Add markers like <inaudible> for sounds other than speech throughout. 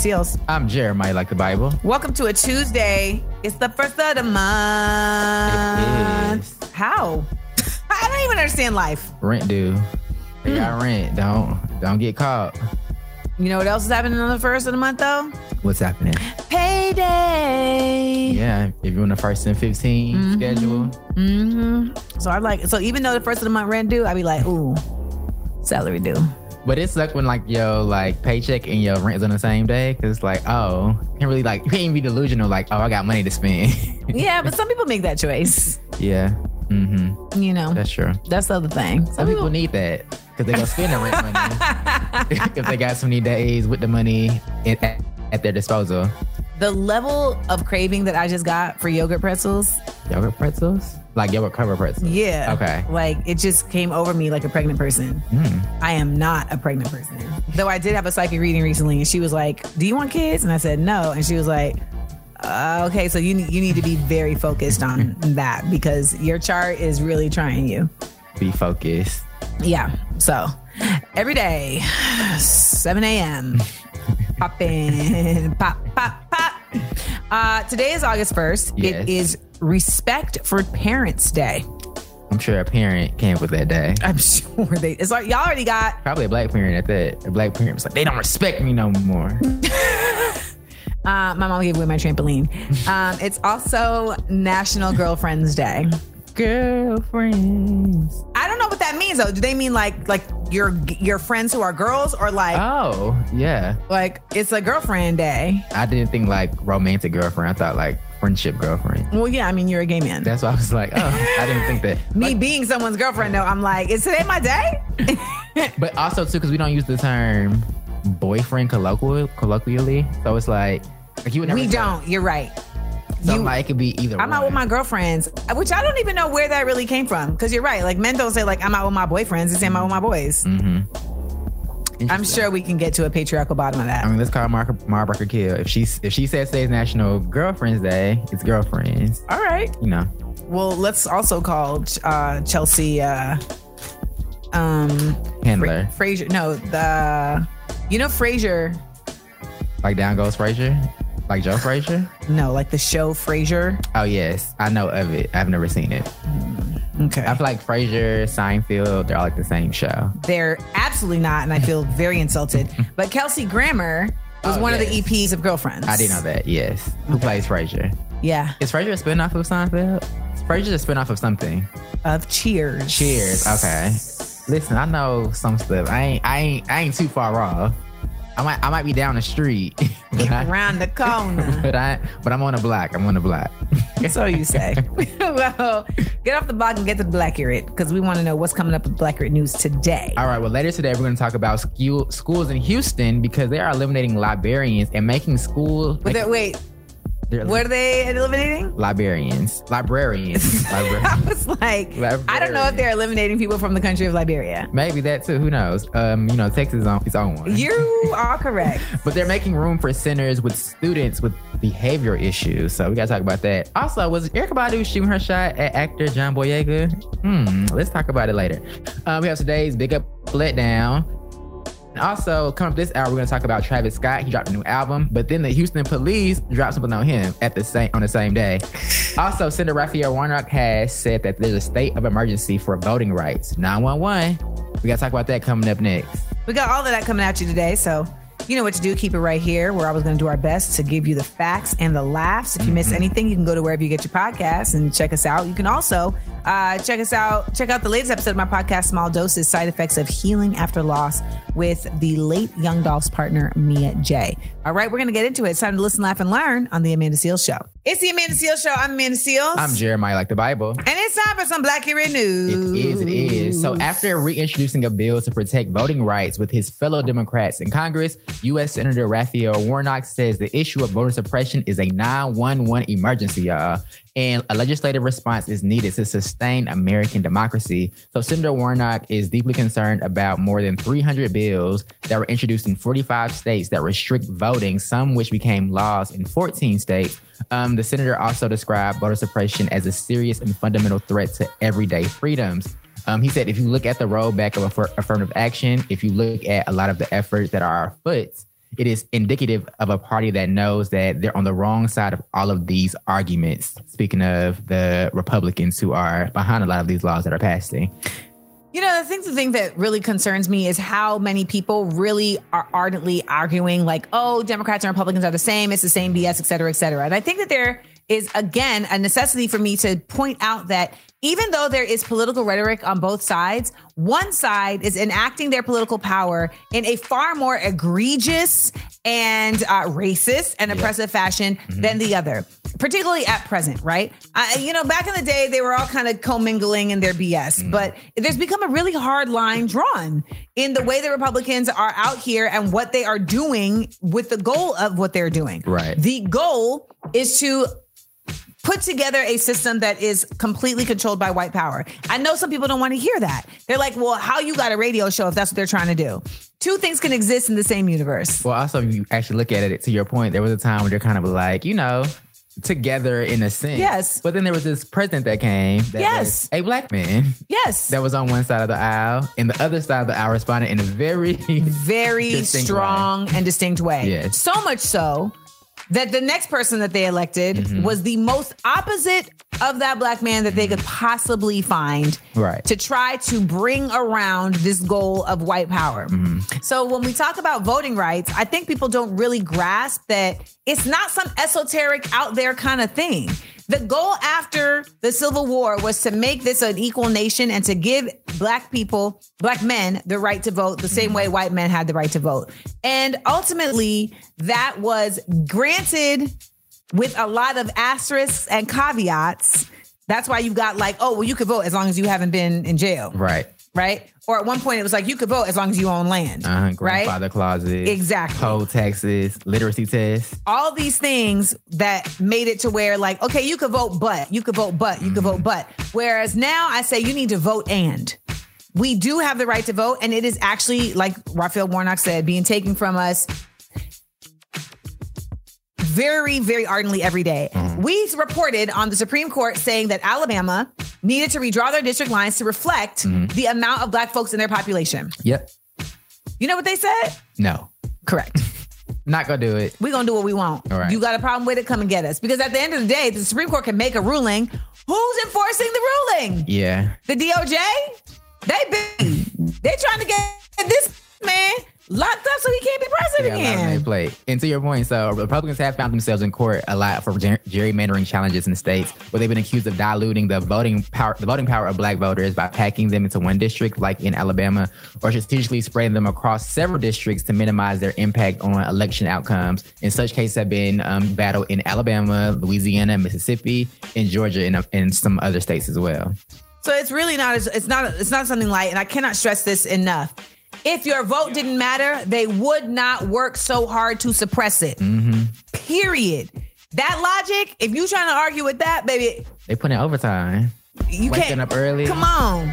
Seales. I'm Jeremiah, like the Bible. Welcome to a Tuesday. It's the first of the month. How? <laughs> I don't even understand life. Rent due. They got rent. Don't don't get caught. You know what else is happening on the first of the month though? What's happening? Payday. Yeah, if you're on the first and 15 schedule, hmm So I like so even though the first of the month rent due, I'd be like, ooh, salary due. But it sucks when like your like paycheck and your rent is on the same day because it's like oh, you can't really like <laughs> you can't even be delusional like oh I got money to spend. <laughs> Yeah, but some people make that choice. yeah, mm-hmm. You know, that's true. that's the other thing. Some people need that because they gonna spend the rent money <laughs> if they got so many days with the money at, at their disposal. the level of craving that I just got for yogurt pretzels. Yogurt pretzels, like yogurt cover person. Yeah. Okay. Like it just came over me like a pregnant person. Mm. I am not a pregnant person. Though I did have a psychic reading recently, and she was like, "Do you want kids?" And I said no, and she was like, uh, "Okay, so you need you need to be very focused on <laughs> that because your chart is really trying you." Be focused. Yeah. So every day, 7 a.m. <laughs> pop in, pop, pop, pop. Uh, today is August 1st. Yes. It is Respect for Parents Day. I'm sure a parent came with that day. I'm sure they. It's like y'all already got. Probably a black parent at that. A black parent was like, they don't respect me no more. <laughs> Uh, my mom gave away my trampoline. Um, it's also National Girlfriends Day. Girlfriends. I don't know what that means though. Do they mean like like your your friends who are girls or like Oh, yeah. like it's a girlfriend day? I didn't think like romantic girlfriend. I thought like friendship girlfriend. Well, yeah. I mean, you're a gay man. That's why I was like, oh, I didn't think that. <laughs> Me being someone's girlfriend though, I'm like, is today my day? <laughs> But also too, because we don't use the term boyfriend colloquial, colloquially. So it's like, like you would never we don't. You're right. So You- like it could be either. I'm out with my girlfriends, which I don't even know where that really came from. Because you're right. Like men don't say like I'm out with my boyfriends. They say I'm out with my boys. Mm-hmm. I'm sure we can get to a patriarchal bottom of that. I mean, let's call Mar- Mara Brock Akil. If she if she says today's National Girlfriends Day, it's girlfriends. All right. You know, Well, let's also call uh, Chelsea uh, um, handler. Fra- Frasier. No, the you know Frasier. Like down goes Frazier, like Joe Frazier. No, like the show Frasier. Oh yes, I know of it. I've never seen it. Okay, I feel like Frasier, Seinfeld, they're all like the same show. they're absolutely not, and I feel very insulted. <laughs> But Kelsey Grammer was Oh, one of the EPs of Girlfriends. I didn't know that. Yes, who plays Frasier? Yeah, Is Frasier a spinoff of Seinfeld? Frasier's a spinoff of something. of Cheers. Cheers. Okay. Listen, I know some stuff. I ain't. I ain't. I ain't too far off. I might. I might be down the street. <laughs> but I, Around the corner. <laughs> but I. But I'm on the block. I'm on the block. <laughs> so you say. well, get off the block and get to the Blackurate because we want to know what's coming up with Blackurate news today. All right. Well, later today we're going to talk about school, schools in Houston because they are eliminating librarians and making school. But wait, they're what are they eliminating? Liberians. librarians, librarians, <laughs> I was like, I don't know if they're eliminating people from the country of Liberia. Maybe that too. Who knows? Um, you know, Texas is on its own one. You are correct. <laughs> But they're making room for centers with students with behavior issues. So we gotta talk about that. Also, was Erykah Badu shooting her shot at actor John Boyega? Hmm, let's talk about it later. Uh, we have today's Big Up Letdown. Also, coming up this hour, we're gonna talk about Travis Scott. He dropped a new album, but then the Houston police dropped something on him at the same on the same day. Also, Senator Raphael Warnock has said that there's a state of emergency for voting rights. 911. We gotta talk about that coming up next. We got all of that coming at you today. So You know what to do. Keep it right here. We're always going to do our best to give you the facts and the laughs. If you miss mm-hmm. anything, you can go to wherever you get your podcasts and check us out. You can also uh, check us out. Check out the latest episode of my podcast, Small Doses: Side Effects of Healing After Loss, with the late Young Dolph's partner Mia J. All right, we're going to get into it. It's time to listen, laugh, and learn on the Amanda Seales Show. It's the Amanda Seales Show. I'm Amanda Seales. I'm Jeremiah, like the Bible. and it's time for some Blackurate News. It is, it is. So, after reintroducing a bill to protect voting rights with his fellow Democrats in Congress, U.S. Senator Raphael Warnock says the issue of voter suppression is a 911 emergency, y'all, and a legislative response is needed to sustain American democracy. So, Senator Warnock is deeply concerned about more than 300 bills that were introduced in 45 states that restrict voting, some which became laws in 14 states. Um, the senator also described voter suppression as a serious and fundamental threat to everyday freedoms. Um, he said, if you look at the rollback of affir- affirmative action, if you look at a lot of the efforts that are afoot, it is indicative of a party that knows that they're on the wrong side of all of these arguments. Speaking of the Republicans who are behind a lot of these laws that are passing. You know, I think the thing that really concerns me is how many people really are ardently arguing, like, oh, Democrats and Republicans are the same, it's the same BS, et cetera, et cetera. And I think that there is, again, a necessity for me to point out that even though there is political rhetoric on both sides, one side is enacting their political power in a far more egregious and uh, racist and oppressive fashion than the other, particularly at present, right? Uh, you know, back in the day, they were all kind of commingling in their BS, but there's become a really hard line drawn in the way the Republicans are out here and what they are doing with the goal of what they're doing. Right. The goal is to put together a system that is completely controlled by white power. I know some people don't want to hear that. They're like, well, how you got a radio show if that's what they're trying to do? Two things can exist in the same universe. Well, also, if you actually look at it, to your point, there was a time when they're kind of like, you know, together in a sense. Yes. But then there was this president that came. That Yes. a black man Yes. that was on one side of the aisle, and the other side of the aisle responded in a very very <laughs> strong and distinct way. Yes. So much so that the next person that they elected Mm-hmm. was the most opposite of that black man that they could possibly find Right. to try to bring around this goal of white power. Mm-hmm. So when we talk about voting rights, I think people don't really grasp that it's not some esoteric out there kind of thing. The goal after the Civil War was to make this an equal nation and to give black people, black men, the right to vote the same way white men had the right to vote. And ultimately, that was granted with a lot of asterisks and caveats. That's why you got like, oh, well, you could vote as long as you haven't been in jail right. Right? Or at one point it was like you could vote as long as you own land, Uh-huh. right? Grandfather clauses. Exactly. Poll taxes, literacy tests. All these things that made it to where like, okay, you could vote, but you could vote, but you could vote, but. Whereas now I say you need to vote and. We do have the right to vote, and it is actually, like Raphael Warnock said, being taken from us very, very ardently every day. Mm-hmm. We reported on the Supreme Court saying that Alabama needed to redraw their district lines to reflect mm-hmm. the amount of black folks in their population. Yep. You know what they said? No. Correct. <laughs> Not gonna do it. We're gonna do what we want. All right. You got a problem with it? Come and get us. Because at the end of the day, the Supreme Court can make a ruling. Who's enforcing the ruling? Yeah. The DOJ? They be they trying to get this man locked up so he can't be president Yeah, a lot on again. plate. And to your point, so Republicans have found themselves in court a lot for ger- gerrymandering challenges in states where they've been accused of diluting the voting power, the voting power of black voters by packing them into one district, like in Alabama, or strategically spreading them across several districts to minimize their impact on election outcomes. In such cases have been um, battled in Alabama, Louisiana, Mississippi, and Georgia, and, and some other states as well. So it's really not it's not it's not something light, and I cannot stress this enough. If your vote didn't matter, they would not work so hard to suppress it. Mm-hmm. Period. That logic, if you trying to argue with that, baby, They put in overtime. you Waking can't up early. Come on.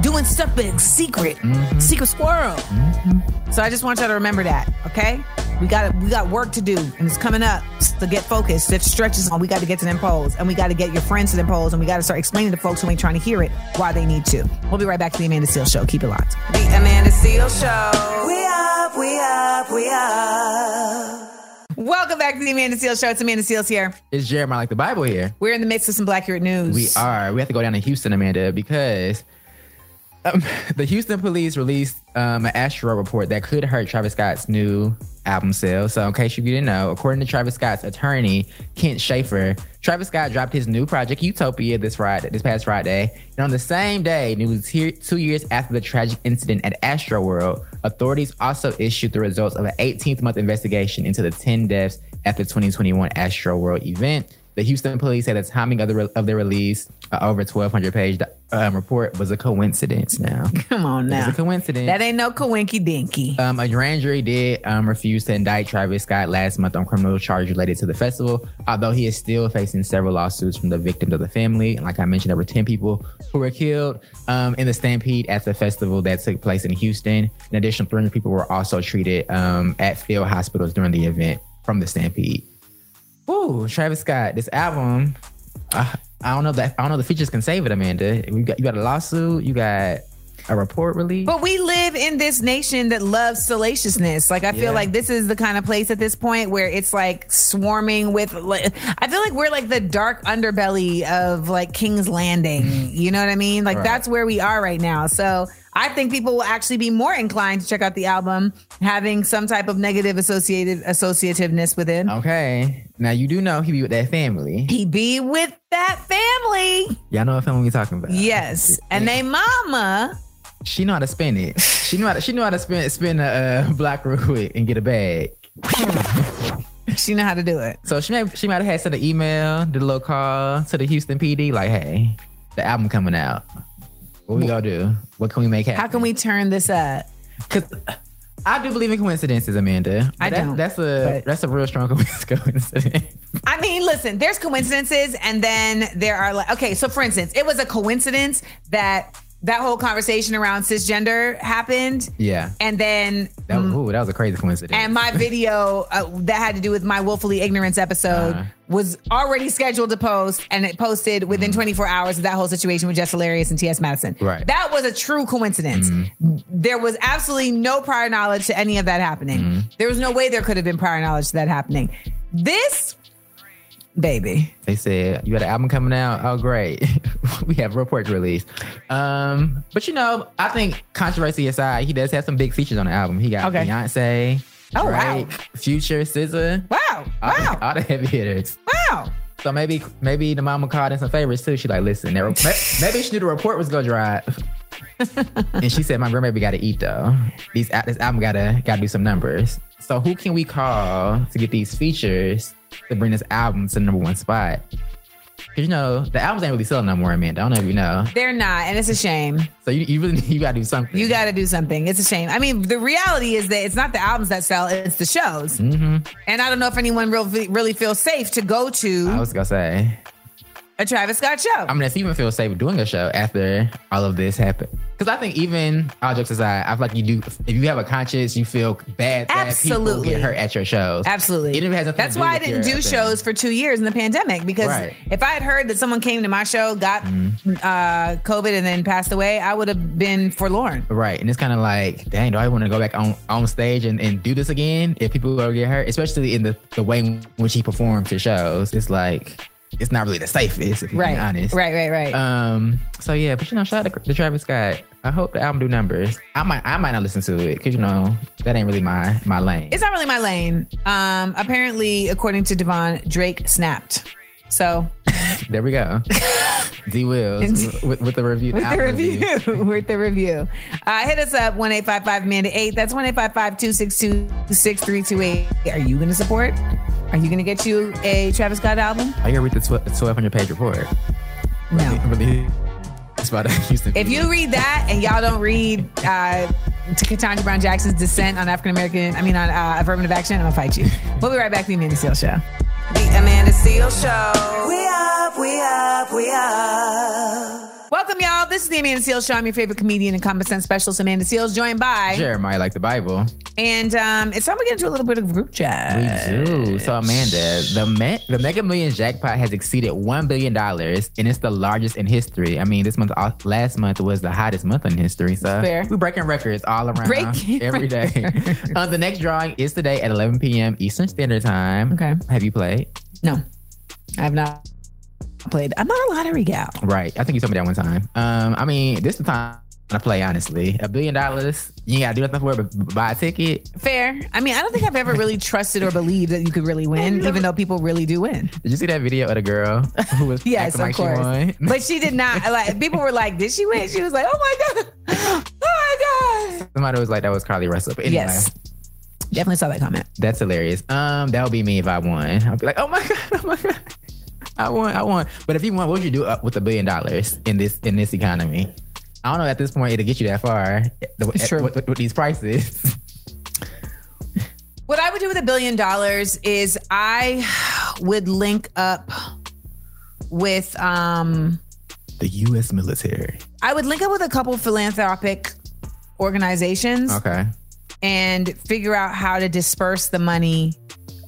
Doing stuff in secret. Mm-hmm. Secret squirrel. Mm-hmm. So I just want y'all to remember that, okay? We got we got work to do, and it's coming up to get focused. If stretches on, we got to get to them polls, and we got to get your friends to them polls, and we got to start explaining to folks who ain't trying to hear it why they need to. We'll be right back to the Amanda Seales Show. Keep it locked. The Amanda Seales Show. We up, we up, we up. Welcome back to the Amanda Seales Show. It's Amanda Seales here. It's Jeremiah like the Bible here. We're in the midst of some Blackurate news. We are. We have to go down to Houston, Amanda, because um, <laughs> the Houston police released um, an Astroworld report that could hurt Travis Scott's new album sales. So, in case you didn't know, according to Travis Scott's attorney, Kent Schaffer, Travis Scott dropped his new project, Utopia, this Friday, this past Friday. And on the same day, it was here two years after the tragic incident at Astroworld, authorities also issued the results of an 18th month investigation into the 10 deaths at the 2021 Astroworld event. The Houston police said the timing of the re- of the release, uh, over 1,200 page um, report, was a coincidence. Now, <laughs> Come on now, it's a coincidence. That ain't no coinky dinky. Um, a grand jury did um, refuse to indict Travis Scott last month on criminal charges related to the festival, although he is still facing several lawsuits from the victims of the family. And like I mentioned, there were 10 people who were killed um, in the stampede at the festival that took place in Houston. An additional 300 people were also treated um, at field hospitals during the event from the stampede. Ooh, Travis Scott, this album. Uh, I don't know that I don't know the features can save it, Amanda. We got you got a lawsuit, you got a report release. But we live in this nation that loves salaciousness. Like I feel Yeah. like this is the kind of place at this point where it's like swarming with. Like, I feel like we're like the dark underbelly of like King's Landing. You know what I mean? Like Right. that's where we are right now. So I think people will actually be more inclined to check out the album having some type of negative associated associativeness with it. Okay. Now you do know he be with that family. He be with that family. Y'all know what family we talking about. Yes. And they mama. She know how to spin it. She know how to, she know how to spin spin a uh, black quick and get a bag. <laughs> She know how to do it. So she may, she might have had sent an email, did a little call to the Houston PD, like, hey, the album coming out. What we gonna do? What can we make happen? How can we turn this up? Because I do believe in coincidences, Amanda. I that- don't, That's a but- that's a real strong <laughs> coincidence. I mean, listen, there's coincidences, and then there are like, okay, so for instance, it was a coincidence that that whole conversation around cisgender happened. yeah. And then, That, ooh, that was a crazy coincidence. and my video uh, that had to do with my willfully ignorance episode Uh-huh. was already scheduled to post, and it posted within 24 hours of that whole situation with Jess Hilarious and T.S. Madison. Mm-hmm. Right. Mm-hmm. That was a true coincidence. There was absolutely no prior knowledge to any of that happening. Mm-hmm. There was no way there could have been prior knowledge to that happening. This, baby. They said you got an album coming out. Oh, great! <laughs> <laughs> we have a report released. Um, but you know, I think controversy aside, he does have some big features on the album. He got Okay. Beyonce, Oh, wow. Future, SZA, Wow. all, Wow. all the heavy hitters. Wow. So maybe maybe the mama called in some favorites too. She like, listen, may- maybe she knew the report was gonna drive. <laughs> and she said, my grandbaby got to eat though. These this album gotta gotta do some numbers. So who can we call to get these features to bring this album to the number one spot? Cause you know the albums ain't really selling no more, Amanda. I don't know if you know. They're not, and it's a shame. So you, you really <laughs> you gotta do something. You got to do something. It's a shame. I mean, the reality is that it's not the albums that sell; it's the shows. Mm-hmm. And I don't know if anyone real, really feels safe to go to I was gonna say. A Travis Scott show. I mean, you even feel safe doing a show after all of this happened. Because I think even all jokes aside, I feel like you do. If you have a conscience, you feel bad that people Absolutely. get hurt at your shows. Absolutely. It has That's why I didn't do shows for two years in the pandemic because Right. if I had heard that someone came to my show, got Mm-hmm. uh, COVID, and then passed away, I would have been forlorn. Right. And it's kind of like, dang, do I want to go back on, on stage and, and do this again if people go get hurt? Especially in the, the way in which he performs his shows. It's like, it's not really the safest, if you're Right. being honest. Right. Right. Right. Um. So yeah, but you know, shout out to, to Travis Scott. I hope the album do numbers. I might, I might not listen to it because you know that ain't really my my lane. It's not really my lane. Um, apparently, according to Devon, Drake snapped. So There we go. <laughs> D Wills with, with the review. with the review, <laughs> with the review, uh, hit us up one eight five five Amanda eight. That's one eight five five two six two six three two eight. Are you going to support? Are you going to get you a Travis Scott album? I gotta read the twelve hundred page report. No. Really, it's about <laughs> Houston. If you read that and y'all don't read uh, Ketanji Brown Jackson's Dissent on African American, I mean on uh, affirmative action, I'm gonna fight you. We'll be right back to the Amanda Seales Show. The Amanda Seales Show. We up, we up, we up. Welcome, y'all. This is the Amanda Seales Show. I'm your favorite comedian and common sense specialist, Amanda Seales, joined by. Jeremiah like the Bible. And um, it's time we get into a little bit of group chat. We do. So Amanda, the Me- the Mega Millions jackpot has exceeded one billion dollars, and it's the largest in history. I mean, this month, uh, last month was the hottest month in history. So Fair. we're breaking records all around Breaking every day. <laughs> uh, the next drawing is today at 11 p.m. Eastern Standard Time. Okay. Have you played? No, I have not played. I'm not a lottery gal. Right. I think you told me that one time. Um, I mean, this is the time a play, honestly. A billion dollars, you ain't gotta do nothing for it but buy a ticket. Fair. I mean, I don't think I've ever really trusted or believed that you could really win, <laughs> even though people really do win. Did you see that video of the girl who was <laughs> Yes, of like course. she won? <laughs> But she did not. Like people were like, "Did she win?" She was like, "Oh my god, <gasps> oh my god." Somebody was like, that was Carlee Russell. But anyway, Yes, definitely saw that comment. that's hilarious. Um, that would be me if I won. I'd be like, oh my god, oh my god, I want, I won. But if you want, what would you do uh, with a billion dollars in this in this economy? I don't know. At this point, it'll get you that far. Eh, the- It's eh, true. With, with- with these prices. <laughs> What I would do with a billion dollars is I would link up with um the U.S. military. I would link up with a couple philanthropic organizations Okay. and figure out how to disperse the money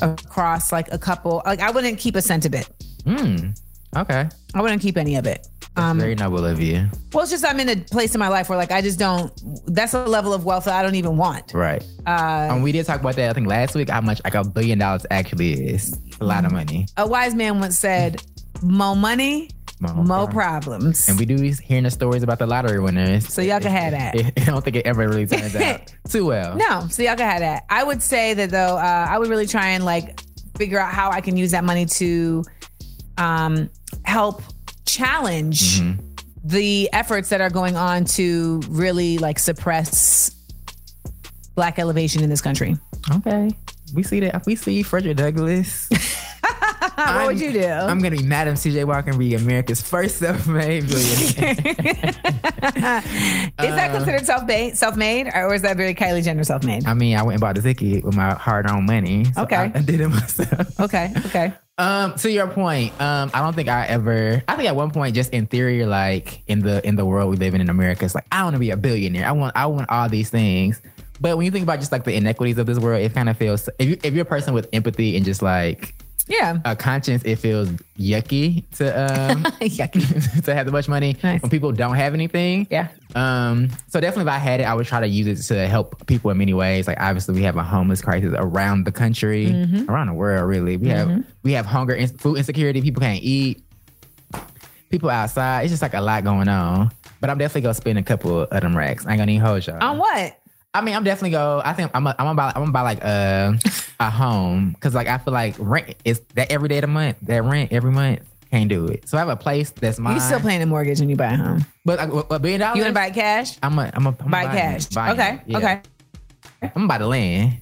across like a couple like I wouldn't keep a cent of it. Hmm. Okay. I wouldn't keep any of it. Um Very noble of you. well it's just I'm in a place in my life where like I just don't that's a level of wealth that I don't even want. Right. Uh Um, we did talk about that. I think last week. How much like a billion dollars actually is. A lot of money. a wise man once said, More money, Mo more problem. problems. And we do hearing the stories about the lottery winners. So y'all can have that. <laughs> I don't think it ever really turns out <laughs> too well. No, so y'all can have that. I would say that though, uh, I would really try and like figure out how I can use that money to um, help challenge Mm-hmm. the efforts that are going on to really like suppress black elevation in this country. Okay. We see that. We see Frederick Douglass. <laughs> what would you do? I'm gonna be Madam C.J. Walker and be America's first self-made billionaire. <laughs> is that considered self-made, self-made, or is that very Kylie Jenner self-made? I mean, I went and bought the ticket with my hard-earned money. so Okay. I, I did it myself. Okay, okay. Um, to your point, um, I don't think I ever. I think at one point, just in theory, like in the in the world we live in in America, it's like I want to be a billionaire. I want I want all these things. But when you think about just like the inequities of this world, it kind of feels if you if you're a person with empathy and just like Yeah. a conscience, it feels yucky to um <laughs> Yucky. <laughs> to have that much money Nice. when people don't have anything. Yeah. Um, so definitely if I had it, I would try to use it to help people in many ways. Like obviously we have a homeless crisis around the country, Mm-hmm. around the world really. We have we have hunger and food insecurity, people can't eat. People outside, it's just like a lot going on. But I'm definitely gonna spend a couple of them racks. I ain't gonna even hold y'all. On what? I mean, I'm definitely go. I think I'm. A, I'm gonna buy. I'm gonna buy like a a home because like I feel like rent is that every day of the month. That rent every month can't do it. So I have a place that's mine. You still paying a mortgage when you buy a home? But what billion dollars? You to buy cash? I'm a. I'm a. I'm Buy cash. it, okay. it, yeah. Okay. I'm gonna buy the land.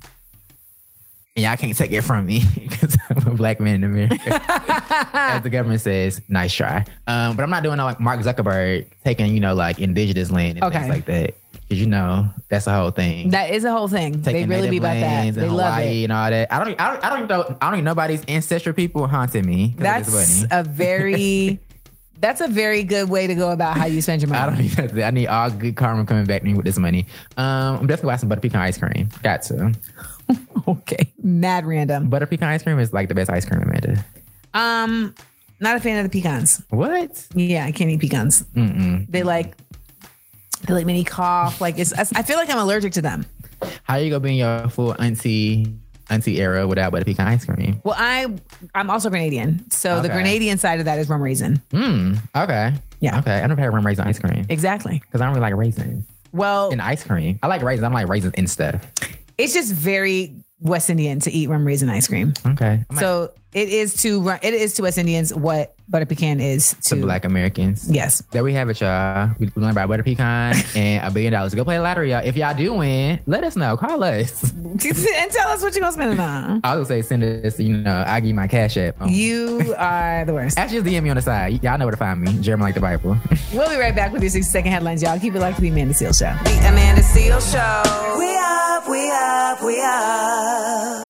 And y'all can't take it from me <laughs> because I'm a black man in America. <laughs> As the government says, nice try. Um, but I'm not doing no, like Mark Zuckerberg taking, you know, like indigenous land and Okay. things like that. Because you know, that's the whole thing. That is a whole thing. They taking really native be about that. They love Hawaii it. and all that. I don't, I don't, I don't even know, I don't even know nobody's ancestral people haunting me. That's a very <laughs> that's a very good way to go about how you spend your money. I don't even I need all good karma coming back to me with this money. Um, I'm definitely buying some butter pecan ice cream. Got to. <laughs> okay. Mad random. Butter pecan ice cream is like the best ice cream, Amanda. Um not a fan of the pecans. What? Yeah, I can't eat pecans. Mm-mm. They like they like me cough. Like it's I feel like I'm allergic to them. How are you gonna be in your full auntie auntie era without butter pecan ice cream? Well, I I'm also Grenadian. So the Okay. Grenadian side of that is rum raisin. Hmm. Okay. Yeah. Okay. I never had rum raisin ice cream Exactly. because I don't really like raisins Well, in ice cream. I like raisins. I don't like raisins in stuff. it's just very West Indian to eat rum raisin ice cream. Okay. I might- So it is to it is to West Indians what butter pecan is to to black Americans. Yes. There we have it, y'all. We learned about butter pecan <laughs> and a billion dollars. Go play the lottery, y'all. If y'all do win, let us know. Call us. <laughs> and tell us what you're gonna spend it on. I was gonna say send us. You know, I give my cash app. Um, You are the worst. Actually, just DM me on the side. Y'all know where to find me. Jeremy like the Bible. <laughs> We'll be right back with your 60 second headlines, y'all. Keep it locked to the Amanda Seales Show. The Amanda Seales Show. We up, we up, we up.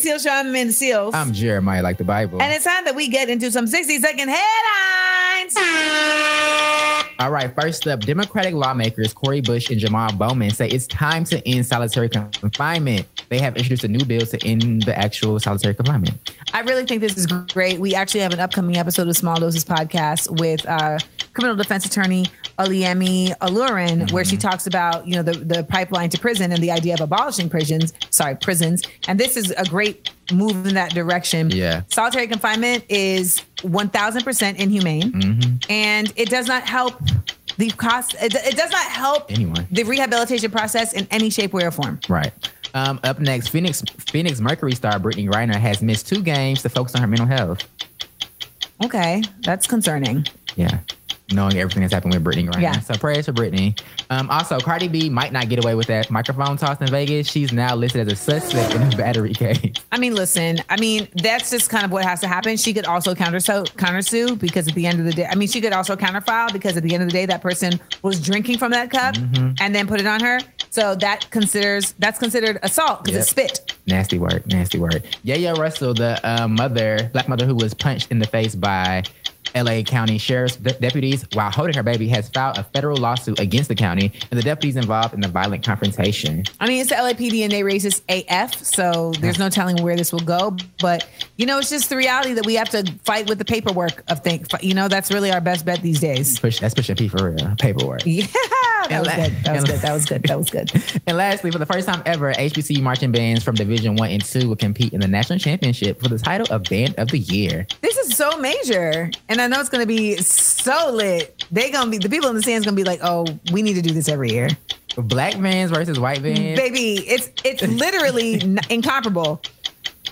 It's the Amanda Seales. I'm Seales. I'm Jeremiah, like the Bible. and it's time that we get into some 60 second headlines. All right, first up, Democratic lawmakers Cori Bush and Jamal Bowman say it's time to end solitary confinement. They have introduced a new bill to end the actual solitary confinement. I really think this is great. We actually have an upcoming episode of Small Doses Podcast with uh, criminal defense attorney Aliemi Alurin, where she Mm-hmm. talks about you know the the pipeline to prison and the idea of abolishing prisons. Sorry, prisons. And this is a great move in that direction. Yeah. solitary confinement is one thousand percent inhumane, Mm-hmm. and it does not help the cost. It, it does not help Anyone. the rehabilitation process in any shape, way, or form. Right. Um, up next, Phoenix Phoenix Mercury star Brittney Griner has missed two games to focus on her mental health. Okay, that's concerning. Yeah. Knowing everything that's happened with Brittney Griner. Yeah. So prayers for Brittney. Um, also, Cardi B might not get away with that microphone toss in Vegas. She's now listed as a suspect in a battery case. I mean, listen. I mean, that's just kind of what has to happen. She could also counter counter sue because at the end of the day, I mean, she could also counterfile because at the end of the day, that person was drinking from that cup Mm-hmm. and then put it on her. So that considers that's considered assault because it's spit. Nasty word, nasty word. Yaya Russell, the uh, mother, black mother who was punched in the face by LA County Sheriff's de- deputies while holding her baby, has filed a federal lawsuit against the county and the deputies involved in the violent confrontation. I mean, it's the LAPD and they racist AF, so there's no telling where this will go. But you know, it's just the reality that we have to fight with the paperwork of things. You know, that's really our best bet these days. Push, that's pushing P for real. Paperwork. Yeah, <laughs> that was good. That was good. That was good. That was good. And lastly, for the first time ever, HBCU marching bands from Division One and Two will compete in the national championship for the title of Band of the Year. This is so major, and I know it's to be so lit. They gonna be the people in the stands gonna be like, "Oh, we need to do this every year, Black bands versus white bands. baby." It's it's literally <laughs> incomparable.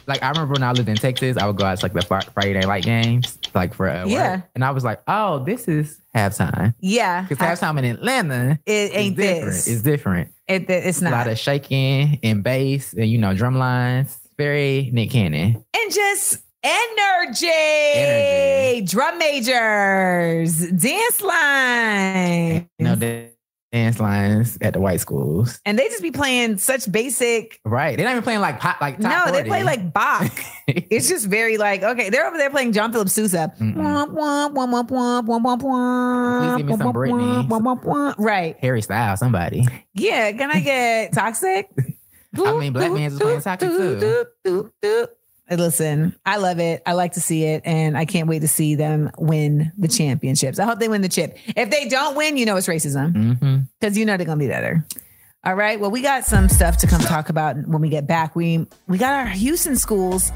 Like I remember when I lived in Texas, I would go out to like the Fri- Friday Night Light games, like for uh, work. Yeah. and I was like, "Oh, this is halftime." Yeah, Because halftime in Atlanta it ain't different. this. It's different. It, it's not A lot of shaking and bass, and you know, drum lines. Very Nick Cannon. and just energy, Energy. drum majors, dance line, You know, the dance lines at the white schools. and they just be playing such basic. Right. They're not even playing like pop, like top no, they play like Bach. <laughs> It's just very like okay. They're over there playing John Philip Sousa. Please give me some Britney. Right. Harry Styles, somebody. Yeah. Can I get <laughs> toxic? I mean, Black Man's is playing Toxic too. Hey, Listen, I love it. I like to see it, and I can't wait to see them win the championships. I hope they win the chip. If they don't win, you know it's racism because you know they're gonna be better. All right. Well, we got some stuff to come talk about when we get back. We we got our Houston schools.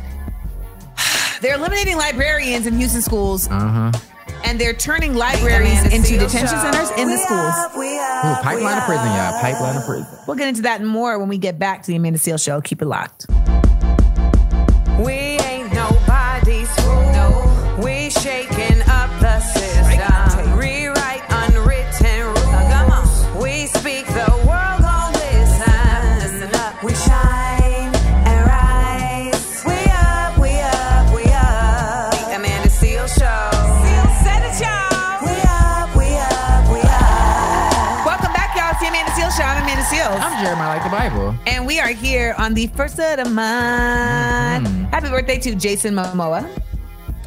<sighs> They're eliminating librarians in Houston schools, Uh huh. and they're turning libraries into detention centers in the schools. Ooh, pipeline of prison, y'all. Pipeline of prison. We'll get into that and more when we get back to the Amanda Seales Show. Keep it locked. Are here on the first of the month. Mhm. Happy birthday to Jason Momoa,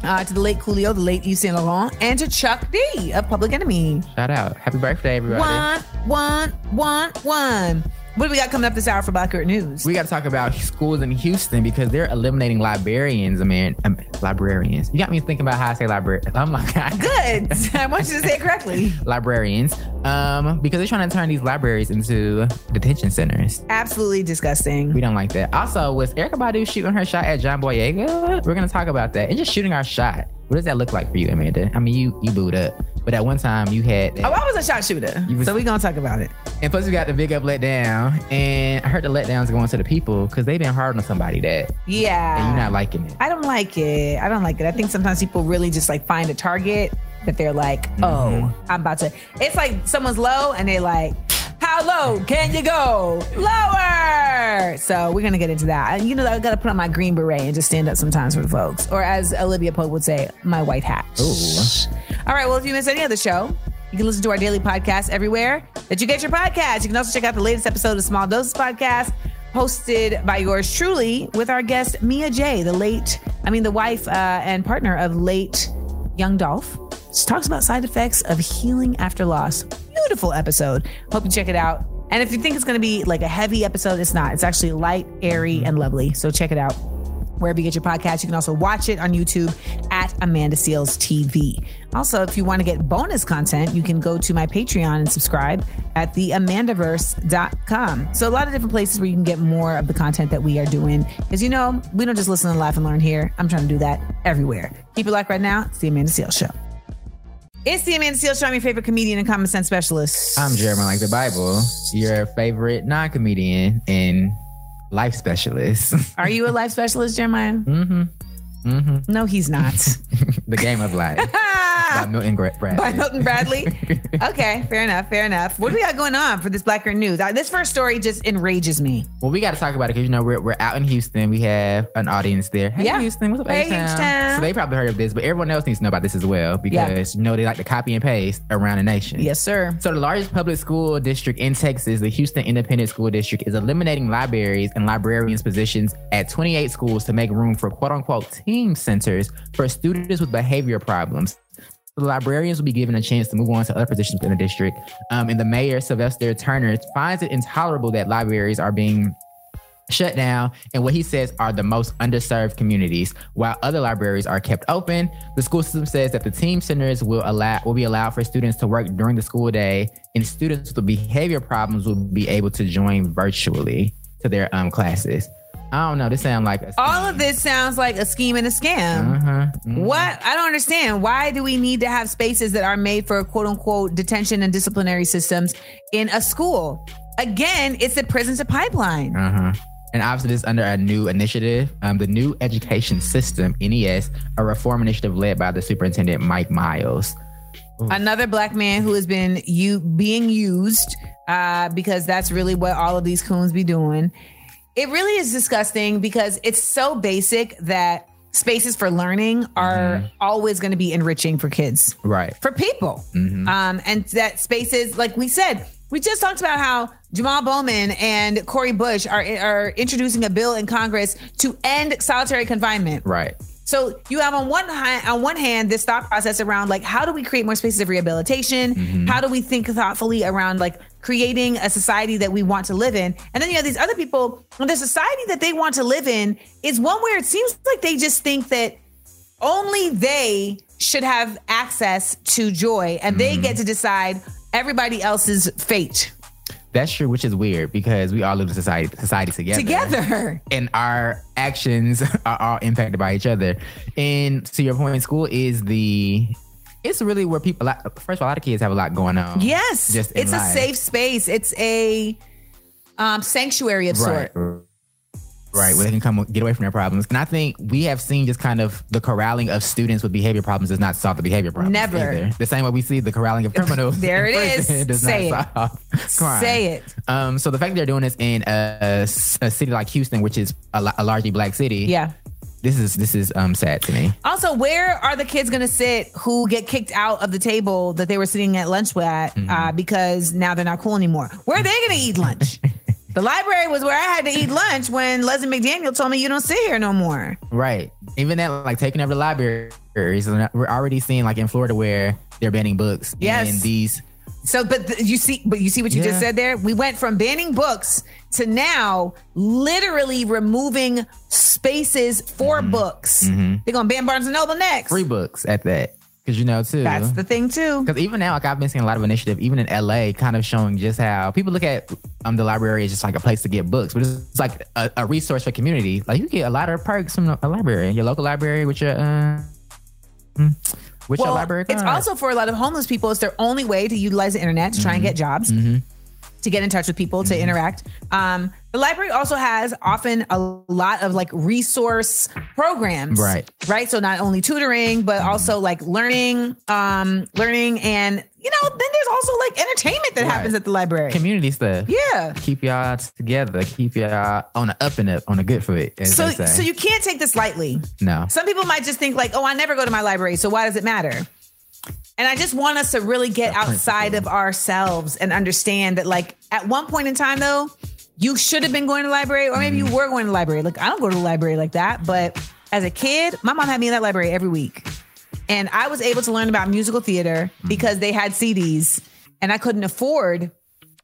uh, to the late Coolio, the late Yves Saint Laurent, and to Chuck D of Public Enemy. Shout out. Happy birthday, everybody. One, one, one, one. What do we got coming up this hour for Black Girl News? We got to talk about schools in Houston because they're eliminating librarians. I mean, um, librarians. You got me thinking about how I say librarian. <laughs> I'm like, Good. <laughs> I want you to say it correctly. librarians. Um, because they're trying to turn these libraries into detention centers. Absolutely disgusting. We don't like that. Also, was Erykah Badu shooting her shot at John Boyega? We're gonna talk about that and just shooting our shot. What does that look like for you, Amanda? I mean, you you booed up, but at one time you had. That. Oh, I was a shot shooter. Was- so we're going to talk about it. And plus, we got the big up letdown, and I heard the letdowns going to the people because they've been hard on somebody that, Yeah. and you're not liking it. I don't like it. I don't like it. I think sometimes people really just like find a target that they're like, Mm-hmm. oh, I'm about to. It's like someone's low and they're like, how low can you go? Lower. So we're gonna get into that. And you know, I gotta put on my green beret and just stand up sometimes for the folks, or as Olivia Pope would say, my white hat. Ooh. All right. Well, if you miss any of the show, you can listen to our daily podcast everywhere that you get your podcast. You can also check out the latest episode of Small Doses Podcast, hosted by yours truly, with our guest Mia J, the late, I mean, the wife uh, and partner of late Young Dolph. She talks about side effects of healing after loss. Beautiful episode. Hope you check it out. And if you think it's going to be like a heavy episode, it's not. It's actually light, airy, and lovely. So check it out wherever you get your podcast. You can also watch it on YouTube at Amanda Seales TV. Also, if you want to get bonus content, you can go to my Patreon and subscribe at theamandaverse.com. So a lot of different places where you can get more of the content that we are doing. Because you know, we don't just listen and laugh and learn here. I'm trying to do that everywhere. Keep it locked right now. It's the Amanda Seales Show. It's the Amanda Seales Show. I'm your favorite comedian and common sense specialist. I'm Jeremiah like the Bible, your favorite non-comedian and life specialist. Are you a life specialist, Jeremiah? mm-hmm. Mm-hmm. No, he's not. <laughs> The game of life <laughs> by Milton Bradley. by Milton Bradley. <laughs> okay, fair enough, fair enough. What do we got going on for this Black Girl News? Uh, this first story just enrages me. Well, we got to talk about it because you know we're, we're out in Houston. We have an audience there. Hey, Yeah. Houston, what's up, Hey, H-Town? So they probably heard of this, but everyone else needs to know about this as well because you know they like to copy and paste around the nation. Yes, sir. So the largest public school district in Texas, the Houston Independent School District, is eliminating libraries and librarians' positions at 28 schools to make room for "quote unquote" centers for students with behavior problems. The librarians will be given a chance to move on to other positions in the district. Um, and the mayor, Sylvester Turner, finds it intolerable that libraries are being shut down and what he says are the most underserved communities while other libraries are kept open the school system says that the team centers will allow will be allowed for students to work during the school day and students with behavior problems will be able to join virtually to their um, classes i don't know this sounds like a All of this sounds like a scheme and a scam. uh-huh. Mhm. What? I don't understand. Why do we need to have spaces that are made for quote unquote detention and disciplinary systems in a school? Again, it's the prison to pipeline. Uh-huh. And obviously, this is under a new initiative, um, the New Education System (NES), a reform initiative led by the superintendent Mike Miles. Another black man who has been you being used uh, because that's really what all of these coons be doing. It really is disgusting because it's so basic that spaces for learning are mm-hmm. always going to be enriching for kids, Right. for people, mm-hmm. um, and that spaces, like we said, we just talked about how Jamal Bowman and Cori Bush are are introducing a bill in Congress to end solitary confinement. Right. So you have on one hand, on one hand, this thought process around like how do we create more spaces of rehabilitation? Mm-hmm. How do we think thoughtfully around like creating a society that we want to live in? And then you have these other people, and the society that they want to live in is one where it seems like they just think that only they should have access to joy and they get mm-hmm. to decide everybody else's fate That's true, which is weird because we all live in society society together. together. And our actions <laughs> are all impacted by each other. And to your point, school is the it's really where people first of all, a lot of kids have a lot going on. Yes, Just it's a safe space. It's a um, sanctuary of Right. sort. Right, where they can come get away from their problems. And I think we have seen just kind of the corralling of students with behavior problems does not solve the behavior problems. Never. either. The same way we see the corralling of <laughs> criminals. There it is. does Say not it. solve crime. Say it. Um, so the fact they're doing this in a, a city like Houston, which is a, a largely black city, Yeah. This is this is um sad to me. Also, where are the kids going to sit who get kicked out of the table that they were sitting at lunch with Mm-hmm. uh, because now they're not cool anymore? Where are they going to eat lunch? <laughs> the library was where I had to eat lunch when Leslie McDaniel told me you don't sit here no more. Right. Even that, like taking over the libraries, we're already seeing like in Florida where they're banning books. Yes. And these, So, but th- you see, but you see what you Yeah. just said there. We went from banning books to now literally removing spaces for books. They're gonna ban Barnes and Noble next. free books at that. Because you know too. That's the thing too. Because even now, like I've been seeing a lot of initiative, even in LA, kind of showing just how people look at um the library as just like a place to get books, but it's, it's like a, a resource for community. Like you get a lot of perks from a library, your local library with your uh, with your library. it's also for a lot of homeless people. It's their only way to utilize the internet to try and get jobs. to get in touch with people Mm-hmm. to interact. Um, the library also has often a lot of like resource programs, Right. Right. So not only tutoring, but also like learning, um, learning, and you know, then there's also like entertainment that Right. happens at the library. Community stuff. yeah. Keep y'all together. Keep y'all on the up and up, on the good foot. So, so you can't take this lightly. no. Some people might just think like, oh, I never go to my library, so why does it matter? And I just want us to really get outside of ourselves and understand that, like, at one point in time, though, you should have been going to the library, or maybe you mm-hmm. were going to the library. Like, I don't go to the library like that, but as a kid, my mom had me in that library every week. And I was able to learn about musical theater because they had CDs, and I couldn't afford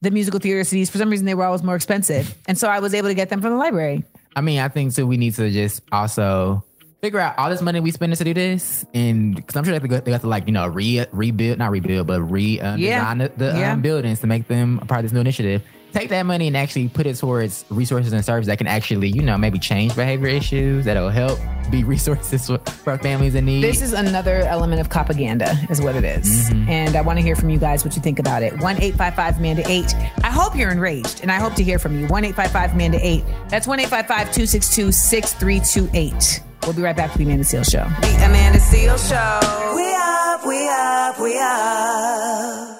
the musical theater CDs. For some reason, they were always more expensive. And so I was able to get them from the library. I mean, I think too. We need to just also figure out all this money we spending to do this, and because I'm sure they have, to they have to like you know re rebuild, not rebuild, but re um, Yeah. design the, the Yeah. um, buildings to make them a part of this new initiative. Take that money and actually put it towards resources and services that can actually, you know, maybe change behavior issues that'll help be <laughs> resources for, for families in need. This is another element of propaganda, is what it is. Mm-hmm. And I want to hear from you guys what you think about it. 1 855 Manda 8. I hope you're enraged, and I hope to hear from you. 1 855 Manda 8. That's 1 855 262 6328. We'll be right back to the Amanda Seales Show. The Amanda Seales Show. We up, we up, we up.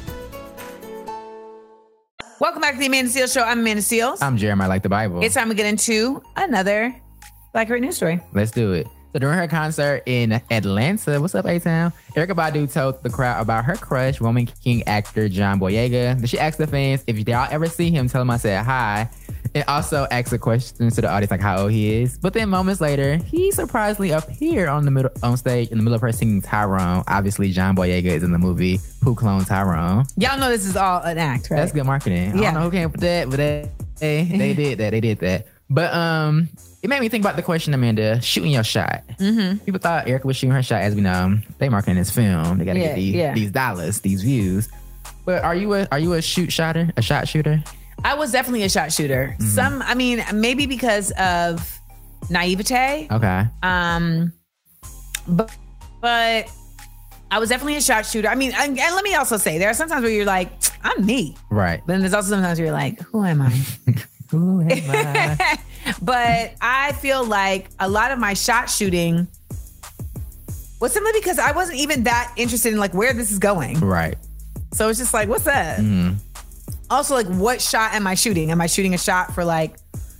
Back to the Amanda Seales Show. I'm Amanda Seales. I'm Jeremiah, like the Bible. it's time to get into another Blackurate News Story. Let's do it. So during her concert in Atlanta, what's up, A-Town? Erykah Badu told the crowd about her crush, Woman King actor John Boyega. She asked the fans if y'all ever see him, tell him I said hi. And also asks a question to the audience like how old he is. But then moments later, he surprisingly appeared on the middle on stage in the middle of her singing Tyrone. Obviously, John Boyega is in the movie Who Cloned Tyrone. Y'all know this is all an act, right? That's good marketing. I Yeah. don't know who came up with that, but they, they, they <laughs> did that. They did that. But um, it made me think about the question, Amanda, shooting your shot. Mm-hmm. People thought Erykah was shooting her shot. As we know, they marketing this film. They got to Yeah, get these, yeah. these dollars, these views. But are you a are you a shoot shotter, a shot shooter? I was definitely a shot shooter. Mm-hmm. Some, I mean, maybe because of naivete. Okay. Um, but but I was definitely a shot shooter. I mean, and, and let me also say, there are sometimes where you're like, I'm me. Right. But then there's also sometimes where you're like, who am I? <laughs> Who am I? <laughs> but I feel like a lot of my shot shooting was simply because I wasn't even that interested in like where this is going. right. So it's just like, what's that? Mm-hmm. Also, like, what shot am I shooting? Am I shooting a shot for like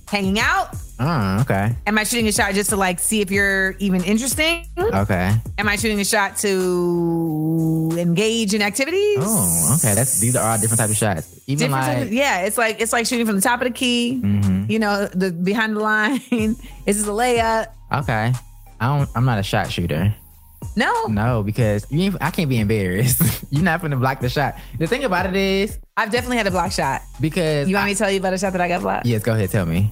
hanging out? Oh, okay. Am I shooting a shot just to like see if you're even interesting? Okay. Am I shooting a shot to engage in activities? Oh, okay. That's these are all different types of shots. Even Different like of- yeah, it's like it's like shooting from the top of the key. Mm-hmm. You know, the behind the line. <laughs> is this a layup? okay. I don't. I'm not a shot shooter. No, No, because you I can't be embarrassed. <laughs> You're not gonna block the shot. The thing about it is I've definitely had a block shot. because You want I- me to tell you about a shot that I got blocked? yes, go ahead, tell me.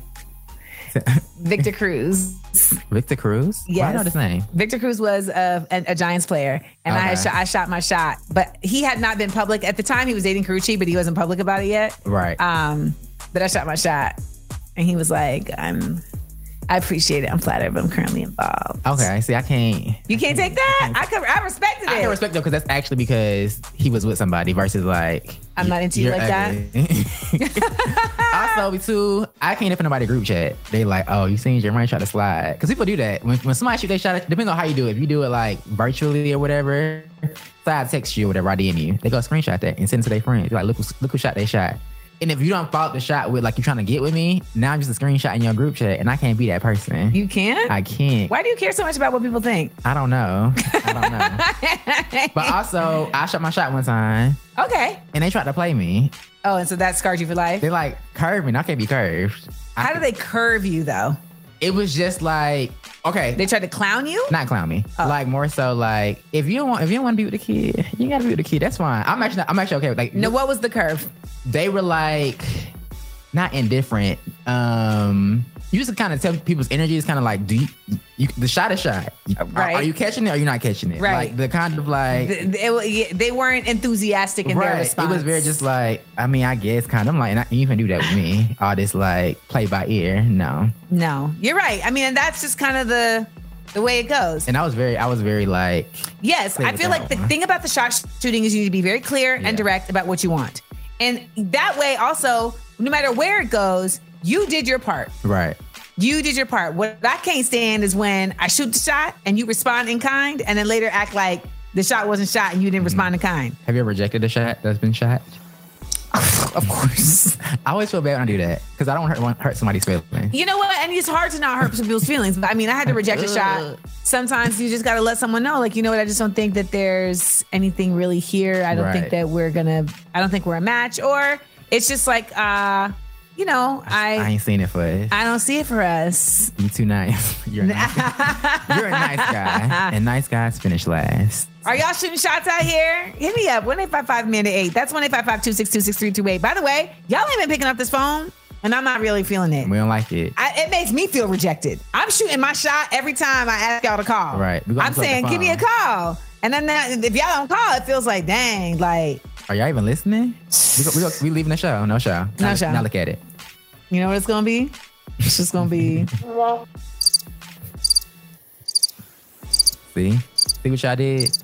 Victor Cruz. <laughs> Victor Cruz. Yes. I know this name. Victor Cruz was a, a, a Giants player, and I had Okay. shot, I shot my shot, but he had not been public at the time. He was dating Karrueche, but he wasn't public about it yet. Right. Um, but I shot my shot, and he was like, "I'm, I appreciate it. I'm flattered, but I'm currently involved." okay. See, I can't. You can't take that. I could, I respected it. I can respect though, because that's actually because he was with somebody versus like I'm not into you like that. that. <laughs> also, too, I can't if nobody group chat. They like, oh, you seen Jeremiah try to slide because people do that when, when somebody shoot they shot. Depends on how you do it. If you do it like virtually or whatever, so I text you or whatever, I DM you. They go screenshot that and send it to their friends. Like, look, look who shot they shot. And if you don't follow up the shot with like you're trying to get with me, now I'm just a screenshot in your group chat, and I can't be that person. You can't? I can't. Why do you care so much about what people think? I don't know. I don't know. <laughs> but also, I shot my shot one time, Okay. and they tried to play me. Oh, and so that scarred you for life? They like curved me. and I can't be curved. I- How do they curve you though? It was just like okay. They tried to clown you? not clown me. Oh. Like more so like if you don't want if you don't want to be with the kid, you gotta be with the kid. That's fine. I'm actually I'm actually okay with like No, what was the curve? they were like not indifferent. Um you just kind of tell people's energy is kind of like, do you, you the shot is shot. Right. Are, you catching it or are you not catching it? Right. Like the kind of like Th- They, they weren't enthusiastic in their right. It was very just like, I mean, I guess kind of I'm like, not, you can do that with me. All this like play by ear. No. no. You're right. I mean, and that's just kind of the the way it goes. And I was very, I was very like, Yes, I feel like the one. thing about the shot shooting is you need to be very clear Yeah. and direct about what you want. And that way, also, no matter where it goes, you did your part. right. You did your part. What I can't stand is when I shoot the shot and you respond in kind and then later act like the shot wasn't shot and you didn't respond in kind. Have you ever rejected a shot that's been shot? <sighs> Of course. <laughs> I always feel bad when I do that because I don't hurt, want hurt somebody's feelings. You know what? And it's hard to not hurt people's feelings. But I mean, I had to reject a shot. Sometimes you just got to let someone know, like, you know what? I just don't think that there's anything really here. I don't think that we're gonna. I don't think we're a match. Or it's just like, uh, you know, I I ain't seen it for us. I don't see it for us. You too nice. <laughs> You're a nice, <laughs> you're a nice guy, and nice guys finish last. Are y'all shooting shots out here? Hit me up. 1 855 8. That's 1 262 6328. By the way, y'all ain't been picking up this phone, and I'm not really feeling it. We don't like it. I, it makes me feel rejected. I'm shooting my shot every time I ask y'all to call. Right. I'm saying, give me a call. And then that, if y'all don't call, it feels like, dang, like, Are y'all even listening? We, go, we, go, we leaving the show. No show. No now, show. Now look at it. You know what it's gonna be? It's just gonna be. See? See what y'all did?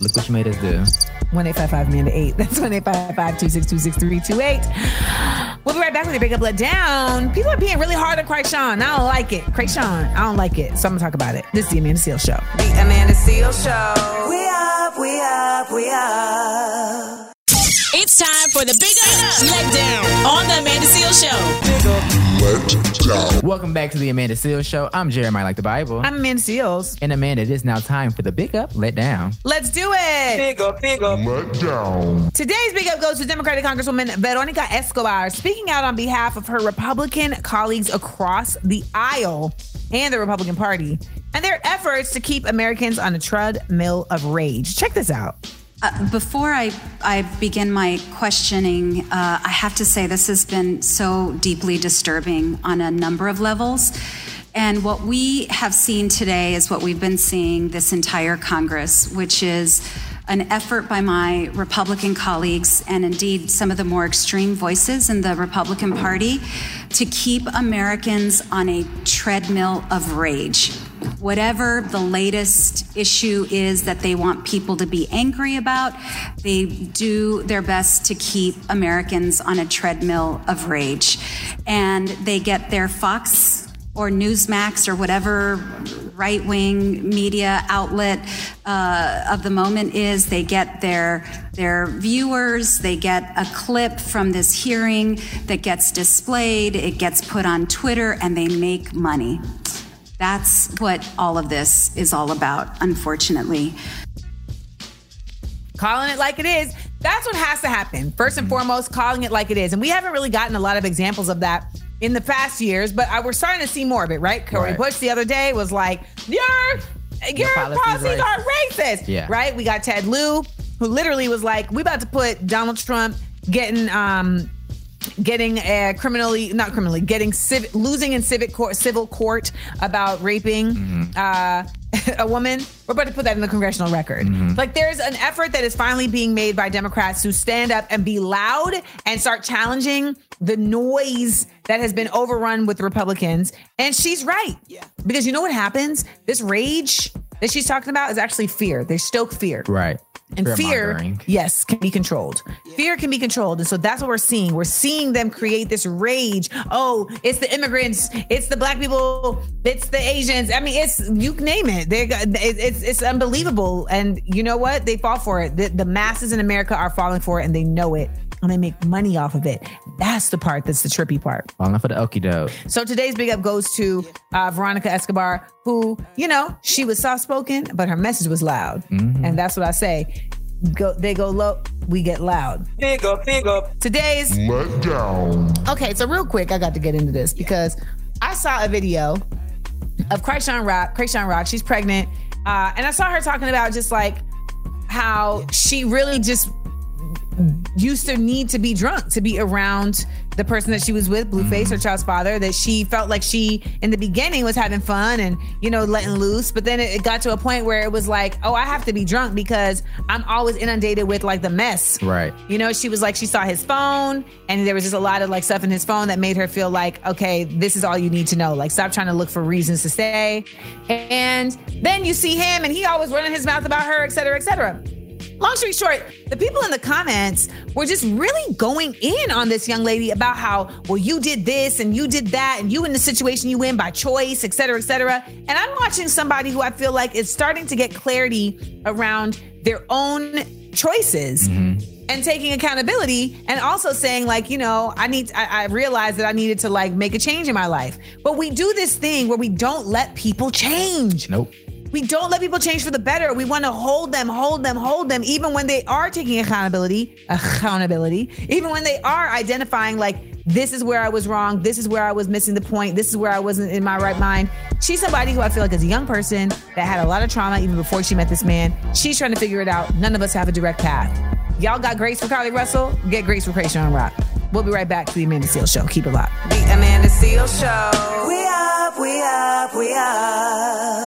Look what you made us do. 1 855 man to 8. That's 1 855 262 6328. We'll be right back with your big up let down. People are being really hard on Chrisean. I don't like it. Chrisean, I don't like it. So I'm gonna talk about it. This is the Amanda Seales Show. The Amanda Seales Show. We up, we up, we up. It's time for the Big Up Let Down on the Amanda Seales Show. Welcome back to the Amanda Seales Show. I'm Jeremiah like the Bible. I'm Amanda Seales. and Amanda, it is now time for the big up, let down. Let's do it. Big up, big up. Today's big up goes to Democratic Congresswoman Veronica Escobar, speaking out on behalf of her Republican colleagues across the aisle and the Republican Party and their efforts to keep Americans on a treadmill of rage. Check this out. Uh, before I, I begin my questioning, uh, I have to say this has been so deeply disturbing on a number of levels. And what we have seen today is what we've been seeing this entire Congress, which is an effort by my Republican colleagues and indeed some of the more extreme voices in the Republican Party to keep Americans on a treadmill of rage whatever the latest issue is that they want people to be angry about, they do their best to keep Americans on a treadmill of rage. And they get their Fox or Newsmax or whatever right wing media outlet uh, of the moment is. They get their their viewers. They get a clip from this hearing that gets displayed. It gets put on Twitter, and they make money. That's what all of this is all about, unfortunately. calling it like it is. That's what has to happen. First and foremost, calling it like it is. And we haven't really gotten a lot of examples of that in the past years, but I, we're starting to see more of it, right? Cori Right. Bush the other day was like, your, your policies policies are racist." racist. Yeah. Right? We got Ted Lieu, who literally was like, we about to put Donald Trump getting um getting uh, criminally not criminally getting civic losing in civic court civil court about raping uh, <laughs> a woman. We're about to put that in the congressional record. Like there's an effort that is finally being made by democrats to stand up and be loud and start challenging the noise that has been overrun with republicans. And she's right. Yeah. Because you know what happens? This rage that she's talking about is actually fear. They stoke fear. Right. And fear, yes, can be controlled. Fear can be controlled. And so that's what we're seeing. We're seeing them create this rage. Oh, it's the immigrants, it's the black people, it's the Asians. I mean, it's you name it. They it's it's unbelievable. And you know what? They fall for it. The, the masses in America are falling for it and they know it. And they make money off of it. That's the part that's the trippy part. Falling for the okie doke. So today's big up goes to uh, Veronica Escobar, who, you know, she was soft spoken, but her message was loud. And that's what I say. Go, they go low, we get loud. Big up, big up. Today's Okay, so real quick, I got to get into this because I saw a video of Chrisean Rock. Chrisean Rock, she's pregnant, uh, and I saw her talking about just like how she really just used to need to be drunk to be around the person that she was with, Blueface, her mm-hmm. child's father, that she felt like she in the beginning was having fun and, you know, letting loose. But then it, it got to a point where it was like, oh, I have to be drunk because I'm always inundated with like the mess. Right. You know, she was like, she saw his phone and there was just a lot of like stuff in his phone that made her feel like, okay, this is all you need to know. Like, stop trying to look for reasons to stay. And then you see him and he always running his mouth about her, et cetera, et cetera. Long story short, the people in the comments were just really going in on this young lady about how, well, you did this and you did that, and you in the situation you in by choice, et cetera, et cetera. And I'm watching somebody who I feel like is starting to get clarity around their own choices mm-hmm. and taking accountability and also saying like you know i need I, I realized that i needed to like make a change in my life but we do this thing where we don't let people change Nope. We don't let people change for the better. We want to hold them, hold them, hold them, even when they are taking accountability, accountability, even when they are identifying like this is where I was wrong, this is where I was missing the point, this is where I wasn't in my right mind. She's somebody who I feel like is a young person that had a lot of trauma even before she met this man. She's trying to figure it out. None of us have a direct path. Y'all got grace for Carlee Russell? Get grace for Chrisean Rock. We'll be right back to the Amanda Seales Show. Keep it locked. The Amanda Seales Show. We up, we up, we up.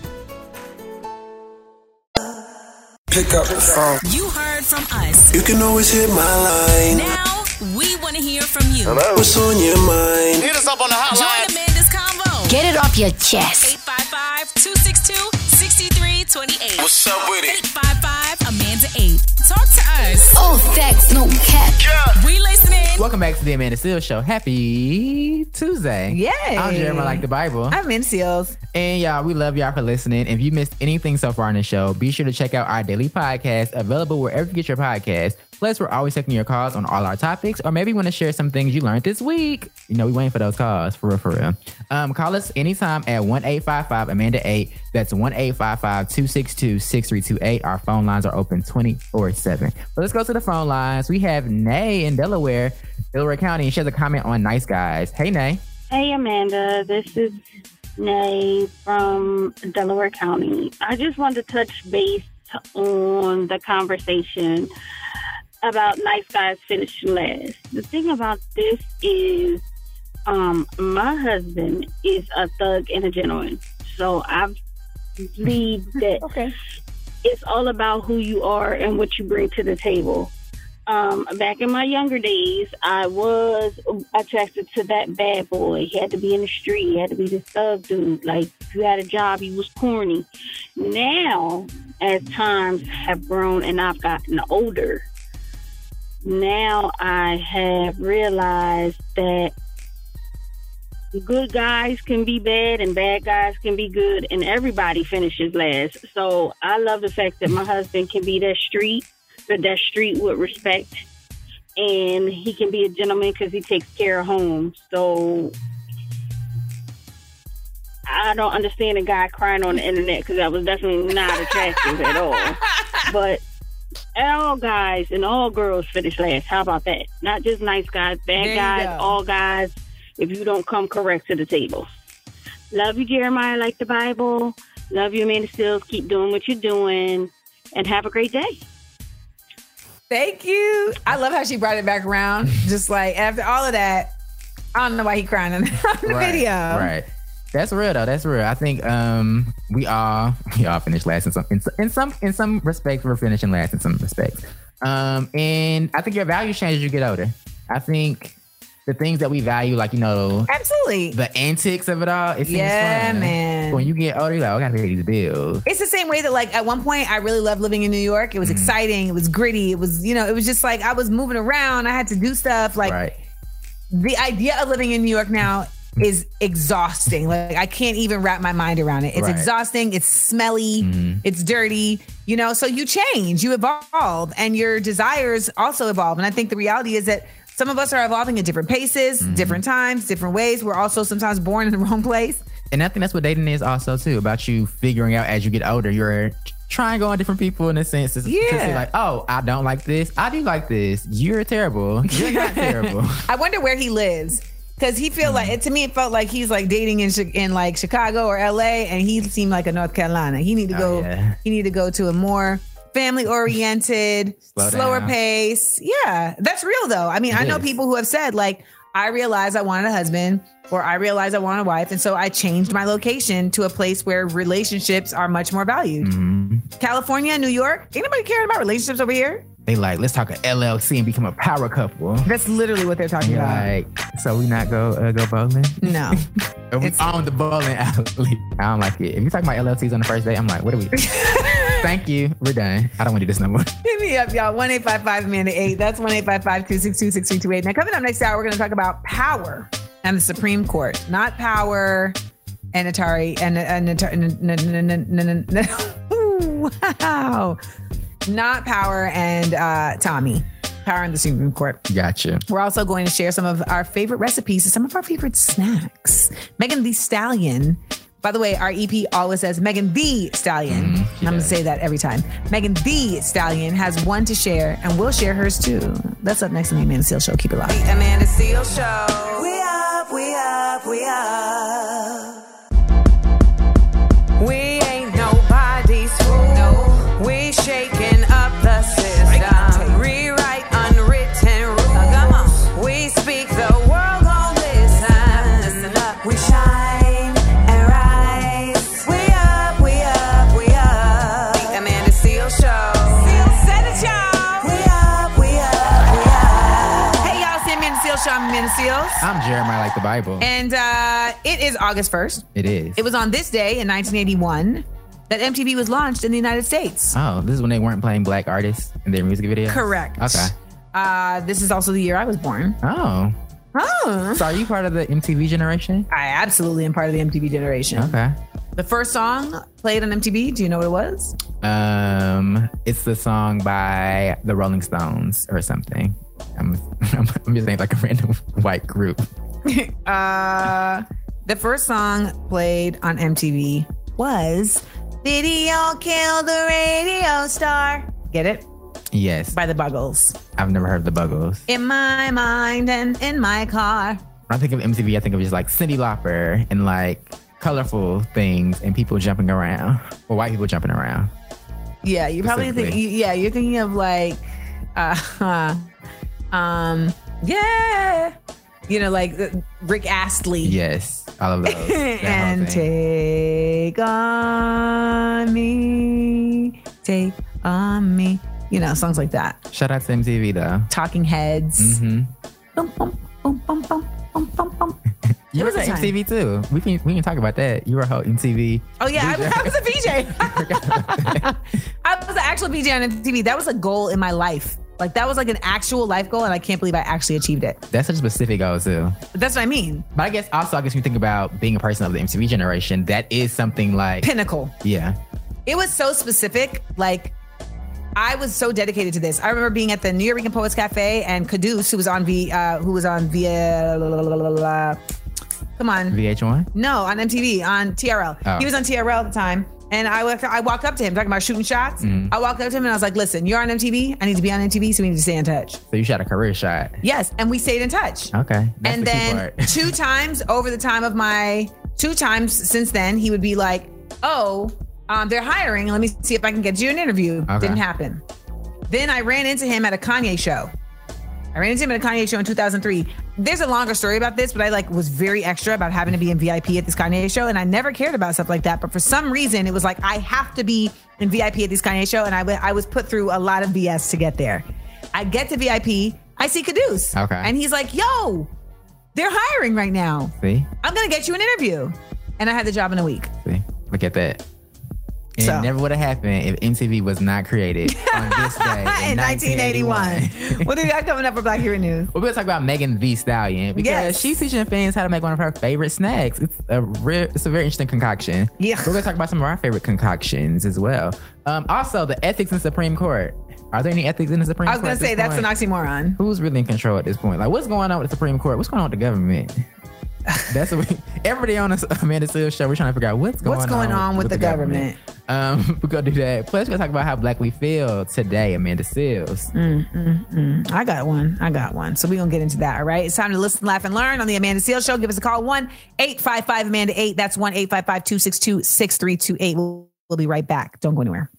Pick up the phone. You heard from us. You can always hit my line. Now we want to hear from you. Hello. What's on your mind? Hit us up on the hotline. Join hotline. Amanda's convo. Get it off your chest. 855-262-6328. What's up with it? 855 Amanda 8. Talk to us. Oh, facts, no cap. We listening. Welcome back to the Amanda Seales Show. Happy Tuesday. Yay. I'm Jeremiah like the Bible. I'm in Seales. And y'all, we love y'all for listening. If you missed anything so far on the show, be sure to check out our daily podcast available wherever you get your podcast. Plus, we're always taking your calls on all our topics, or maybe want to share some things you learned this week. You know, we waiting for those calls for real, for real. Um, call us anytime at one eight five five Amanda eight. That's one eight five five two six two six three two eight. Our phone lines are open twenty four seven. But let's go to the phone lines. We have Nay in Delaware, Delaware County. She has a comment on Nice Guys. Hey, Nay. Hey, Amanda. This is Nay from Delaware County. I just wanted to touch base on the conversation about nice guys finishing last. The thing about this is, um, my husband is a thug and a gentleman, so I believe <laughs> that Okay. It's all about who you are and what you bring to the table. Um, back in my younger days, I was attracted to that bad boy. He had to be in the street. He had to be this thug dude. Like, if you had a job, he was corny. Now, as times have grown and I've gotten older, now I have realized that good guys can be bad and bad guys can be good, and everybody finishes last. So I love the fact that my husband can be that street that that street would respect, and he can be a gentleman because he takes care of home. So I don't understand a guy crying on the internet because that was definitely not attractive at all. <laughs> But all guys and all girls finish last. How about that? Not just nice guys, bad guys, go. all guys. If you don't come correct to the table. Love you, Jeremiah, like the Bible. Love you, Amanda Stills. Keep doing what you're doing, and have a great day. Thank you. I love how she brought it back around. <laughs> Just like after all of that, I don't know why he crying <laughs> on, the right, video. Right. That's real though. That's real. I think um we all we all finish last in some in, some- in some in some respects we're finishing last in some respects. Um and I think your values change as you get older. I think the things that we value, like you know, Absolutely. the antics of it all, it seems Yeah, fun. man. When you get older, you're like, oh, I gotta pay these bills. It's the same way that like at one point I really loved living in New York. It was exciting. It was gritty. It was, you know, it was just like I was moving around. I had to do stuff. Like right. the idea of living in New York now is exhausting. Like I can't even wrap my mind around it. It's Right. exhausting. It's smelly. Mm-hmm. It's dirty. You know, so you change, you evolve, and your desires also evolve. And I think the reality is that some of us are evolving at different paces, Mm-hmm. different times, different ways. We're also sometimes born in the <laughs> wrong place. And I think that's what dating is also too about you figuring out as you get older. You're trying to go on different people in a sense. To Yeah. like, oh, I don't like this. I do like this. You're terrible. You're not <laughs> terrible. I wonder where he lives. Cause he feel Mm. like it to me, it felt like he's like dating in in like Chicago or LA, and he seemed like a North Carolina. He need to go. Oh, yeah. He need to go to a more family oriented, <laughs> Slow slower down. pace. Yeah, that's real though. I mean, It I know is. people who have said like, I realized I wanted a husband, or I realized I wanted a wife, and so I changed my location to a place where relationships are much more valued. Mm-hmm. California, New York, anybody caring about relationships over here? They like, let's talk a LLC and become a power couple. That's literally what they're talking about. like, so we not go uh, go bowling? no. <laughs> We own the bowling alley. I don't like it. If you talk about LLCs on the first day, I'm like, what are we? <laughs> Thank you. We're done. I don't want to do this no more. Hit me up, y'all. 1 Amanda 8. That's 1 262 6328. Now, coming up next hour, we're going to talk about power and the Supreme Court. Not power and Atari and, and, and, wow. Not power and uh, Tommy. Power and the Supreme Court. Gotcha. We're also going to share some of our favorite recipes and some of our favorite snacks. Megan the Stallion. By the way, our EP always says Megan the Stallion. Mm-hmm. I'm going to say that every time. Megan the Stallion has one to share, and we'll share hers too. That's up next on the Amanda Seales Show. Keep it locked. Amanda Seales Show. We up, we up, we up. I'm Jeremiah like the Bible. And uh, it is August 1st. it is. It was on this day in 1981 that MTV was launched in the United States. Oh, this is when they weren't playing black artists in their music videos? Correct. Okay. Uh, this is also the year I was born. Oh. Oh. So are you part of the MTV generation? I absolutely am part of the MTV generation. Okay. The first song played on MTV, do you know what it was? Um, it's the song by the Rolling Stones or something. I'm, <laughs> I'm, I'm just saying like a random <laughs> white group. <laughs> Uh, the first song played on MTV was Video Kill the Radio Star. Get it? Yes, By the Buggles. I've never heard the Buggles. In my mind and in my car. When I think of MTV, I think of just like Cyndi Lauper and like colorful things and people jumping around, or white people jumping around. Yeah, you probably think. Yeah, you're thinking of like, uh, um, yeah, you know, like uh, Rick Astley. Yes, all of those. <laughs> And take on me, take on me. You know, songs like that. Shout out to MTV though. Talking Heads. hmm Bum, bum, bum, bum. <laughs> You were was a time. MTV too. We can we can talk about that. You were a whole MTV. Oh yeah, I, I was a <laughs> VJ. I was an actual VJ on MTV. That was a goal in my life. Like that was like an actual life goal, and I can't believe I actually achieved it. That's such a specific goal too. That's what I mean. But I guess also I guess when you think about being a person of the MTV generation, that is something like Pinnacle. yeah. It was so specific. Like I was so dedicated to this. I remember being at the Nuyorican Poets Cafe and Quddus, who was on V, uh, who was on via, come on, VH1. no, on MTV, on TRL. Oh. He was on TRL at the time. And I walked, I walked up to him talking about shooting shots. Mm-hmm. I walked up to him and I was like, listen, you're on MTV. I need to be on MTV, so we need to stay in touch. So you shot a career shot. Yes. And we stayed in touch. Okay. And the then two <laughs> times over the time of my two times since then, he would be like, "Oh, um, they're hiring. Let me see if I can get you an interview." Okay. Didn't happen. Then I ran into him at a Kanye show. I ran into him at a Kanye show in 2003. There's a longer story about this, but I like was very extra about having to be in VIP at this Kanye show, and I never cared about stuff like that. But for some reason, it was like I have to be in VIP at this Kanye show, and I w- I was put through a lot of BS to get there. I get to VIP, I see Quddus, Okay. and he's like, "Yo, they're hiring right now. See, I'm gonna get you an interview," and I had the job in a week. see, look at that. And So- it never would have happened if MTV was not created <laughs> on this day in, in 1981. what do you got coming up for Black Hero News? We're going to talk about Megan the Stallion because Yes. she's teaching fans how to make one of her favorite snacks. It's a re- it's a very interesting concoction. Yeah. We're going to talk about some of our favorite concoctions as well. Um, also, the ethics in the Supreme Court. Are there any ethics in the Supreme Court? I was gonna say that's an oxymoron. Who's really in control at this point? Like, what's going on with the Supreme Court? What's going on with the government? That's what we, every day on this Amanda Seales show. We're trying to figure out what's going What's on. going on with the government? Um, <laughs> we're gonna do that. Plus, we're gonna talk about how black we feel today. Amanda Seales. I got one. I got one. So we're going to get into that. All right. It's time to listen, laugh, and learn on the Amanda Seales Show. Give us a call 1 855 Amanda 8. That's 1 855 262 6328. We'll be right back. Don't go anywhere.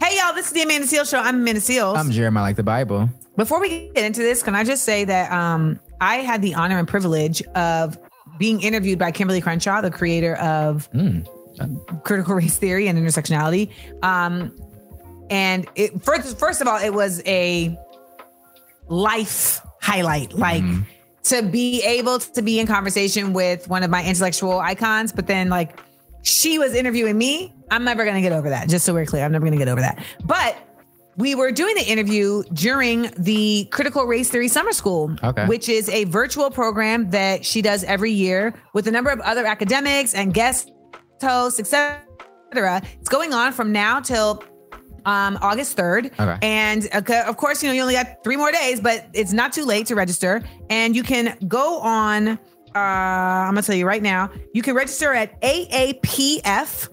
Hey, y'all. This is the Amanda Seales Show. I'm Amanda Seales. I'm Jeremiah, like the Bible. Before we get into this, can I just say that um, I had the honor and privilege of being interviewed by Kimberlé Crenshaw, the creator of critical race theory and intersectionality. Um, and it, first, first of all, it was a life highlight. Like to be able to be in conversation with one of my intellectual icons, but then like she was interviewing me. I'm never going to get over that. Just so we're clear, I'm never going to get over that. But we were doing the interview during the Critical Race Theory Summer School, Okay. which is a virtual program that she does every year with a number of other academics and guest hosts, etc. It's going on from now till um, August 3rd. Okay. And uh, of course, you know, you only got three more days, but it's not too late to register. And you can go on, uh, I'm going to tell you right now, you can register at aapf.org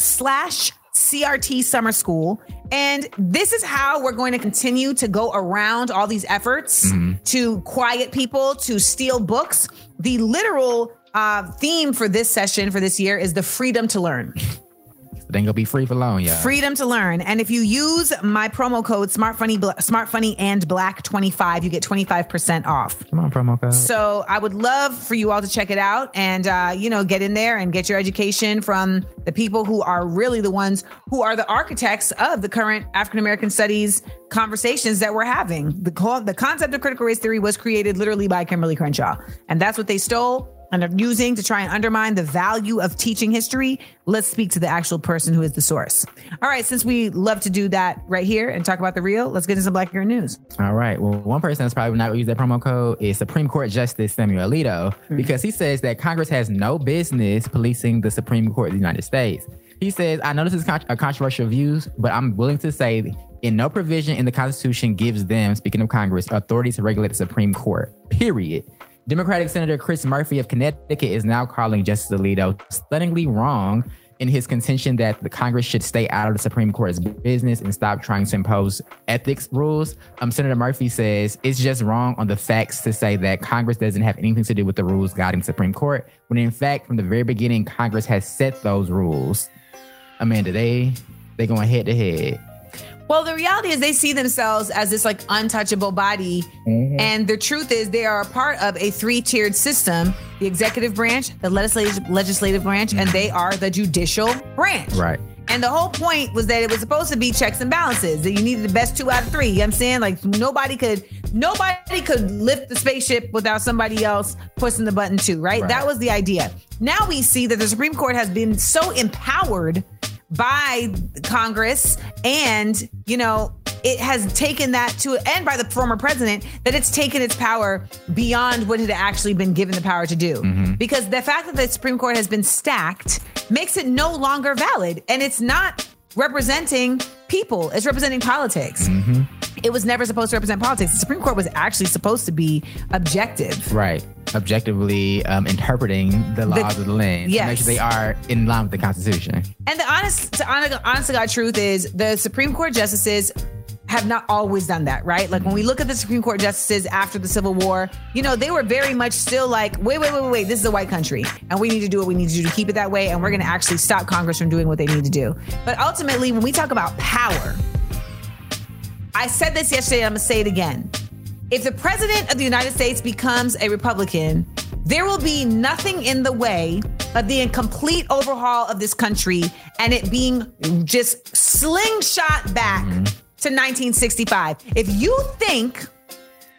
slash CRT Summer School. And this is how we're going to continue to go around all these efforts to quiet people, to steal books. The literal uh, theme for this session for this year is the freedom to learn. It ain't gonna be free for long, y'all. Freedom to learn. And if you use my promo code SmartFunny, Bla- SmartFunny and Black 25, you get 25% off. Come on, promo code. So I would love for you all to check it out and, uh, you know, get in there and get your education from the people who are really the ones who are the architects of the current African American studies conversations that we're having. The, the concept of critical race theory was created literally by Kimberlé Crenshaw. And that's what they stole and are using to try and undermine the value of teaching history. Let's speak to the actual person who is the source. All right, since we love to do that right here and talk about the real, let's get into some Black Girl News. All right. Well, one person that's probably not going to use that promo code is Supreme Court Justice Samuel Alito hmm. because he says that Congress has no business policing the Supreme Court of the United States. He says, I know this is con- a controversial views, but I'm willing to say in no provision in the Constitution gives them, speaking of Congress, authority to regulate the Supreme Court, period. Democratic Senator Chris Murphy of Connecticut is now calling Justice Alito stunningly wrong in his contention that the Congress should stay out of the Supreme Court's business and stop trying to impose ethics rules. Um, Senator Murphy says it's just wrong on the facts to say that Congress doesn't have anything to do with the rules guiding Supreme Court, when in fact, from the very beginning, Congress has set those rules. Amanda, they they going head to head. Well, the reality is they see themselves as this like untouchable body. Mm-hmm. And the truth is they are a part of a three-tiered system, the executive branch, the legislative legislative branch, and they are the judicial branch. Right. And the whole point was that it was supposed to be checks and balances. That you needed the best two out of three. You know what I'm saying? Like nobody could nobody could lift the spaceship without somebody else pushing the button too, right? Right. That was the idea. Now we see that the Supreme Court has been so empowered by Congress and, you know, it has taken that to and by the former president that it's taken its power beyond what it had actually been given the power to do. Because the fact that the Supreme Court has been stacked makes it no longer valid and it's not representing people. It's representing politics. Mm-hmm. It was never supposed to represent politics. The Supreme Court was actually supposed to be objective. Right. Objectively um, interpreting the laws of the land. To make sure they are in line with the Constitution. And the honest, to honest, honest to God truth is the Supreme Court justices have not always done that, right? Like when we look at the Supreme Court justices after the Civil War, you know, they were very much still like, wait, wait, wait, wait, wait, this is a white country. And we need to do what we need to do to keep it that way. And we're going to actually stop Congress from doing what they need to do. But ultimately, when we talk about power, I said this yesterday, I'm to say it again. If the president of the United States becomes a Republican, there will be nothing in the way of the complete overhaul of this country and it being just slingshot back mm-hmm. to 1965. If you think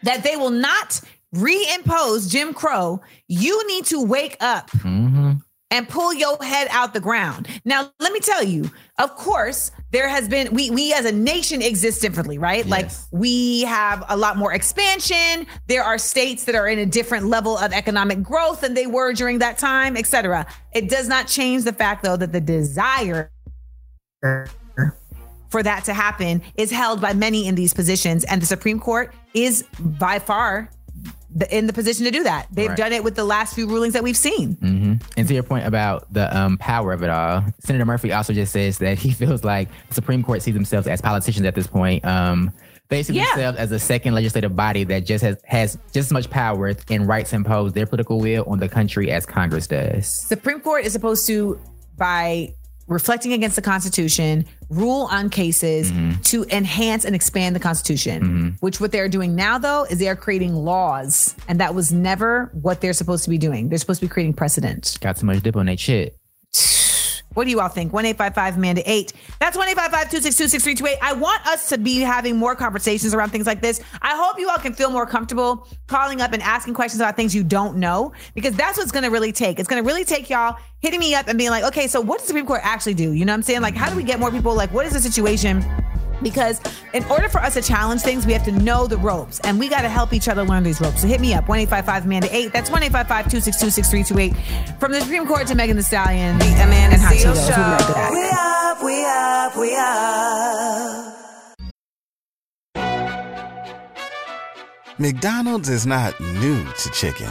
that they will not reimpose Jim Crow, you need to wake up mm-hmm. and pull your head out the ground. Now, let me tell you, of course, there has been we we as a nation exist differently, right? Like we have a lot more expansion. There are states that are in a different level of economic growth than they were during that time, et cetera. It does not change the fact though that the desire for that to happen is held by many in these positions and the Supreme Court is by far the, in the position to do that. They've Right. done it with the last few rulings that we've seen. hmm And to your point about the um, power of it all, Senator Murphy also just says that he <laughs> feels like the Supreme Court sees themselves as politicians at this point. Um, they see Yeah. themselves as a second legislative body that just has, has just as much power and rights impose their political will on the country as Congress does. Supreme Court is supposed to, by reflecting against the Constitution, rule on cases mm-hmm. to enhance and expand the Constitution. Mm-hmm. Which what they're doing now, though, is they are creating laws, and that was never what they're supposed to be doing. They're supposed to be creating precedent. Got too much dip on that shit. What do you all think? 1 855 Amanda 8. That's 1 855 262 6328. I want us to be having more conversations around things like this. I hope you all can feel more comfortable calling up and asking questions about things you don't know, because that's what's going to really take. It's going to really take y'all hitting me up and being like, okay, so what does the Supreme Court actually do? You know what I'm saying? Like, how do we get more people? Like, what is the situation? Because in order for us to challenge things, we have to know the ropes and we got to help each other learn these ropes. So hit me up, 1 855 Amanda 8. That's 1 855 262 6328. From the Supreme Court to Megan the Stallion Amanda and Hot Cheetos. We'll be right back. We up, we up, we up. McDonald's is not new to chicken.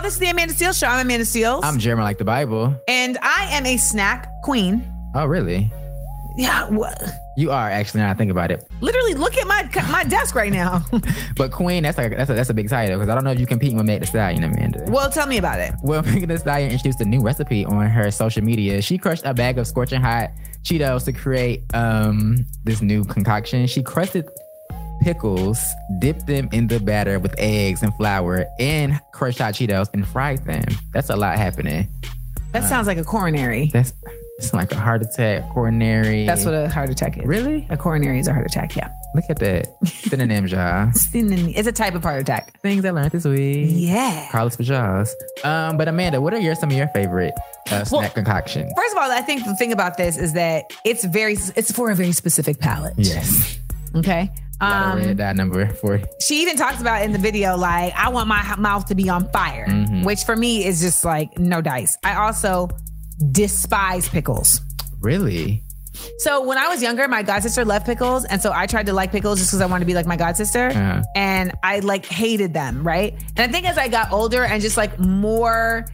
Y'all, this is the Amanda Seales Show. I'm Amanda Seales. I'm Jeremy like the Bible. and I am a snack queen. Oh, really? Yeah, wha- You are actually. Now I think about it. literally, look at my my desk right now. <laughs> But Queen, that's like that's a, that's a big title because I don't know if you compete with Meg Thee Stallion, Amanda. well, tell me about it. Well, <laughs> Megan Thee Stallion introduced a new recipe on her social media. She crushed a bag of scorching hot Cheetos to create um this new concoction. She crusted pickles, dip them in the batter with eggs and flour, and crushed hot Cheetos and fried them. That's a lot happening. That sounds like a coronary. That's it's like a heart attack, coronary. That's what a heart attack is. Really? A coronary is a heart attack. Yeah. Look at that synonyms, y'all. <laughs> It's a type of heart attack. Things I learned this week. Yeah. Carlos Pajaz. Um, but Amanda, what are your some of your favorite uh, snack Well, concoctions? First of all, I think the thing about this is that it's very it's for a very specific palate. Yes. Okay. Um, dot number four. she even talks about in the video like I want my mouth to be on fire, Mhm. which for me is just like no dice. I also despise pickles. Really? So when I was younger, my god sister loved pickles, and so I tried to like pickles just because I wanted to be like my god sister, Uh-huh. and I like hated them, right? And I think as I got older and just like more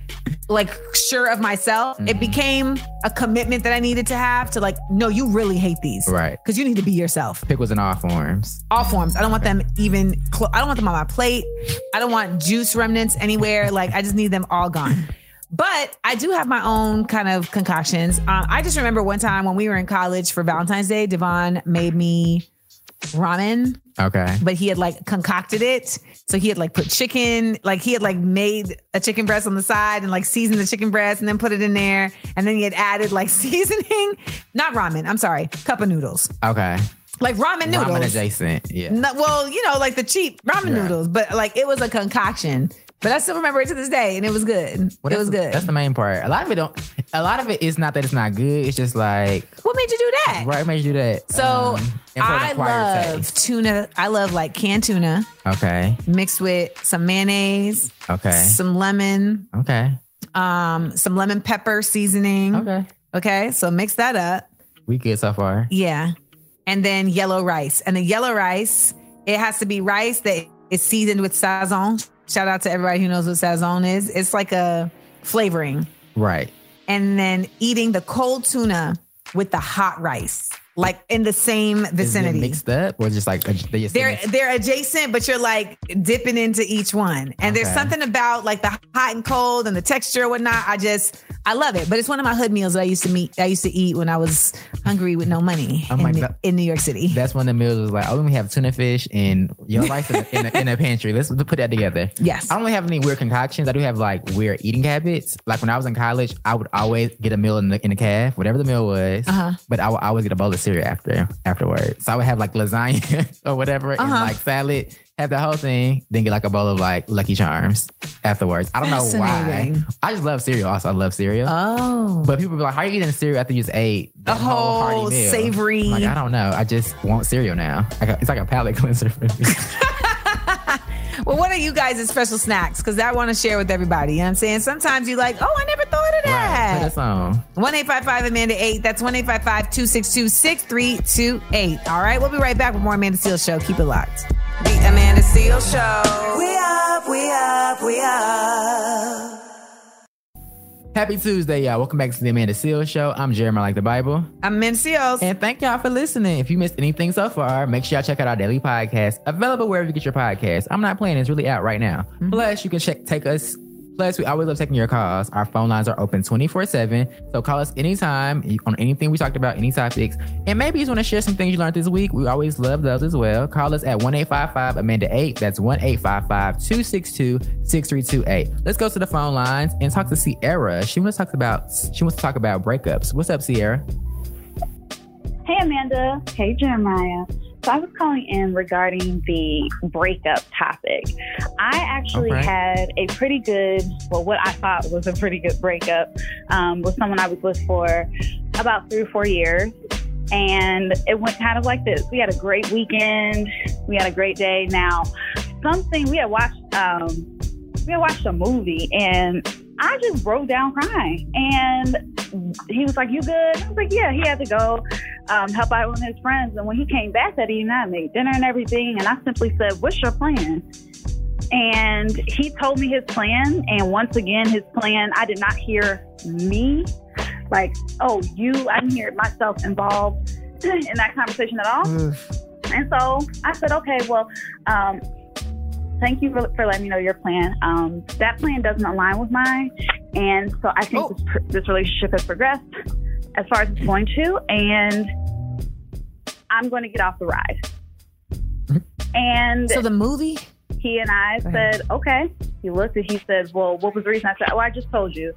like sure of myself. Mm-hmm. It became a commitment that I needed to have to like, no, you really hate these. Right. Because you need to be yourself. Pickles in all forms. All forms. I don't want them even, clo- I don't want them on my plate. I don't want juice remnants anywhere. Like, I just need them all gone. But I do have my own kind of concoctions. Um, I just remember one time when we were in college for Valentine's Day, Devon made me ramen Okay. but he had like concocted it. So he had like put chicken, like he had like made a chicken breast on the side and like seasoned the chicken breast and then put it in there. And then he had added like <laughs> seasoning, not ramen. I'm sorry, cup of noodles, Okay. like ramen noodles. Ramen adjacent. Yeah. No, well, you know, like the cheap ramen Yeah. noodles, but like it was a concoction. But I still remember it to this day, and it was good. Well, it was good. That's the main part. A lot of it don't. A lot of it is not that it's not good. It's just like what made you do that? right made you do that. So um, and for the I love taste. tuna. I love like canned tuna Okay. mixed with some mayonnaise, Okay. some lemon, Okay. um, some lemon pepper seasoning. Okay. Okay, so mix that up. We good so far. Yeah. And then yellow rice. And the yellow rice, it has to be rice that is seasoned with sazon. Shout out to everybody who knows what sazon is. It's like a flavoring. Right. And then eating the cold tuna with the hot rice, like in the same vicinity. mixed up or just like they they're they're adjacent, but you're like dipping into each one. And there's something about like the hot and cold and the texture and whatnot. I just I love it. But it's one of my hood meals that I used to meet. I used to eat when I was hungry with no money in, like in New York City. That's when the meals was like, oh, we have tuna fish and yellow <laughs> rice in the, in, the, in the pantry. Let's put that together. Yes. I don't really have any weird concoctions. I do have like weird eating habits. Like when I was in college, I would always get a meal in the in the caf, whatever the meal was. Uh-huh. But I would always get a bowl of cereal after afterwards. So I would have like lasagna <laughs> or whatever and Uh-huh. like salad, have the whole thing, then get like a bowl of like Lucky Charms afterwards. I don't know why. I just love cereal. Also, I love cereal. Oh. But people be like, "How are you eating cereal after you just ate the that whole whole meal?" savory- Like I don't know. I just want cereal now. It's like a palate <laughs> cleanser for me. <laughs> Well, what are you guys' special snacks? Because I want to share with everybody. You know what I'm saying? Sometimes you like, oh, I never thought of right. Put that. us on. 1 Amanda 8. That's 1 262 6328. All right, we'll be right back with more Amanda Seales Show. Keep it locked. The Amanda Seales Show. We up, we up, we up. Happy Tuesday, y'all. Welcome back to the Amanda Seales Show. I'm Jeremiah Like the Bible. I'm Amanda Seales. And thank y'all for listening. If you missed anything so far, make sure y'all check out our daily podcast, available wherever you get your podcast. I'm not playing, it's really out right now. Mm-hmm. Plus, you can check take us. Plus, we always love taking your calls. Our phone lines are open 24 7. So call us anytime on anything we talked about, any topics. And maybe you just want to share some things you learned this week. We always love those as well. Call us at 1 855 Amanda 8. That's 1 855 262 6328. Let's go to the phone lines and talk to Sierra. She wants to talk about she wants to talk about breakups. What's up, Sierra? Hey, Amanda. Hey, Jeremiah. So I was calling in regarding the breakup topic. I actually Okay. had a pretty good, well, what I thought was a pretty good breakup um, with someone I was with for about three or four years. And it went kind of like this. We had a great weekend. We had a great day. Now, something we had watched, um, we had watched a movie and I just broke down crying. And he was like, You good? I was like, Yeah, he had to go um, help out with his friends. And when he came back that evening, I made dinner and everything. And I simply said, What's your plan? And he told me his plan. And once again, his plan, I did not hear me. Like, oh, you, I didn't hear myself involved in that conversation at all. And so I said, okay, well, um, thank you for, for letting me know your plan. Um, that plan doesn't align with mine. And so I think Oh. this, this relationship has progressed as far as it's going to. And I'm going to get off the ride. And So the movie? he and I said, okay. He looked and he said, well, what was the reason? I said, well, I just told you.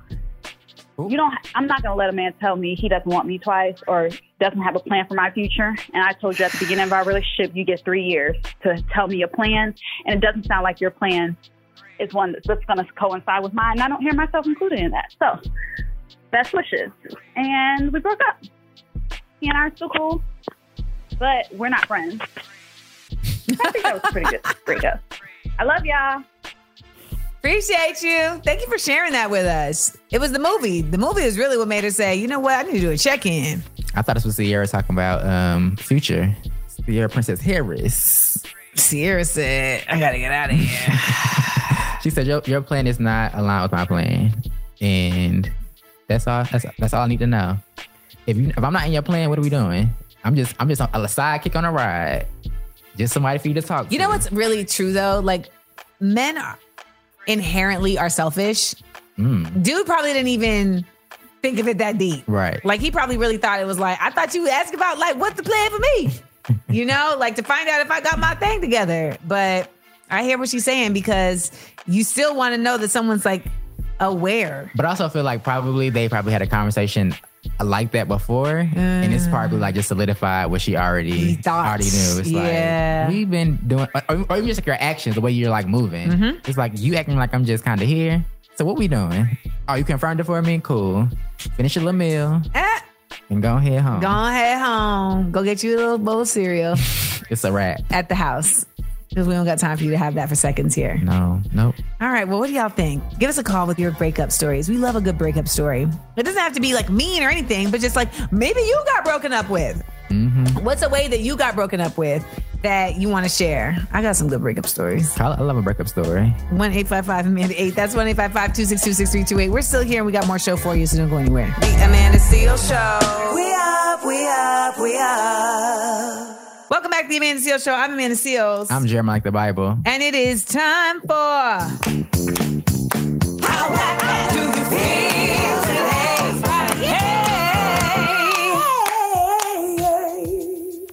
You don't. I'm not going to let a man tell me he doesn't want me twice or doesn't have a plan for my future. And I told you at the beginning of our relationship, you get three years to tell me a plan, and it doesn't sound like your plan is one that's, going to coincide with mine. And I don't hear myself included in that. So best wishes, and we broke up. He and I are still cool, but we're not friends. I think that was pretty good breakup. I love y'all. Appreciate you. Thank you for sharing that with us. It was the movie. The movie is really what made her say, you know what? I need to do a check in. I thought this was Ciara talking about um future. Ciara Princess Harris. Sierra said, I got to get out of here. <laughs> She said your your plan is not aligned with my plan. and that's all. That's that's all I need to know. If you if I'm not in your plan, what are we doing? I'm just I'm just a sidekick on a ride. Just somebody for you to talk. You to. know what's really true though? Like men are inherently are selfish. Mm, Dude probably didn't even think of it that deep. right. Like he probably really thought it was like, I thought you would ask about like what's the plan for me? <laughs> you know, like to find out if I got my thing together. But I hear what she's saying because you still want to know that someone's like aware. But I also feel like probably they probably had a conversation like that before, and it's probably like just solidified what she already thought. already knew. It's Yeah. like we've been doing, or, or even just like your actions, the way you're like moving. Mhm. It's like you acting like I'm just kind of here. So what we doing? Oh, you confirmed it for me? Cool. Finish your little meal Eh, and go ahead home. go head home. Go get you a little bowl of cereal <laughs> It's a wrap. at the house. Because we don't got time for you to have that for seconds here. No, nope. All right. Well, what do y'all think? Give us a call with your breakup stories. We love a good breakup story. It doesn't have to be like mean or anything, but just like maybe you got broken up with. Mm-hmm. What's a way that you got broken up with that you want to share? I got some good breakup stories. I, I love a breakup story. 1 855 Amanda 8. That's 1 855 262 6328. We're still here and we got more show for you, so don't go anywhere. The Amanda Seales Show. We up, we up, we up. Welcome back to the Amanda Seales Show. I'm Amanda Seales. I'm Jeremiah like the Bible. and it is time for.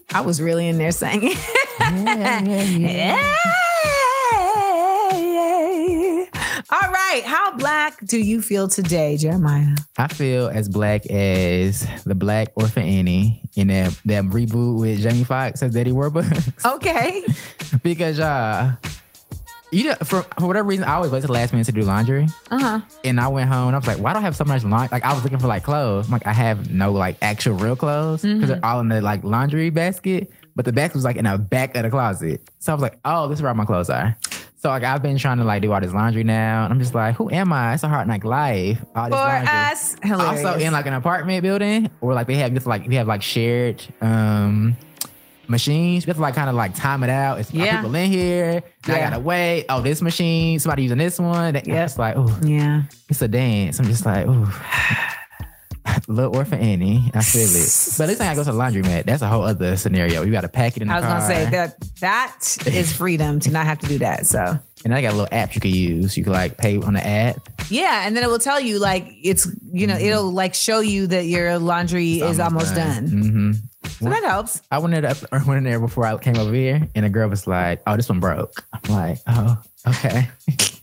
I was really in there singing. <laughs> All right. How black do you feel today, Jeremiah? I feel as black as the Black Orphan Annie in that, that reboot with Jamie Foxx as Daddy Warbucks. <laughs> Okay. because uh you know, for, for whatever reason, I always wait to the last minute to do laundry. Uh huh. And I went home and I was like, why do I have so much laundry? Like, I was looking for like clothes. I'm like, I have no like actual real clothes because they're all in the like laundry basket. But the basket was like in the back of the closet. So I was like, oh, this is where all my clothes are. So like, I've been trying to like do all this laundry now. And I'm just like, who am I? It's a hard like life. All this For laundry. us, hilarious. Also in like an apartment building or like they have just like, they have like shared, um, machines. You have to like kind of like time it out. It's Yeah. people in here. Now I gotta wait. Oh, this machine. Somebody using this one. That, Yep. It's like, oh, Yeah. it's a dance. I'm just like, ooh. Little orphan Annie. I feel it. But at least I go to the laundromat. That's a whole other scenario. You gotta pack it in the I was car. gonna say that that is freedom to not have to do that. So And I got a little app you can use. You can like pay on the app. yeah, and then it will tell you like it's you know it'll like show you that your laundry is almost done. Mm-hmm. So that helps. I went in, I went in there before I came over here, and the girl was like, "Oh, this one broke." I'm like, "Oh, okay." <laughs>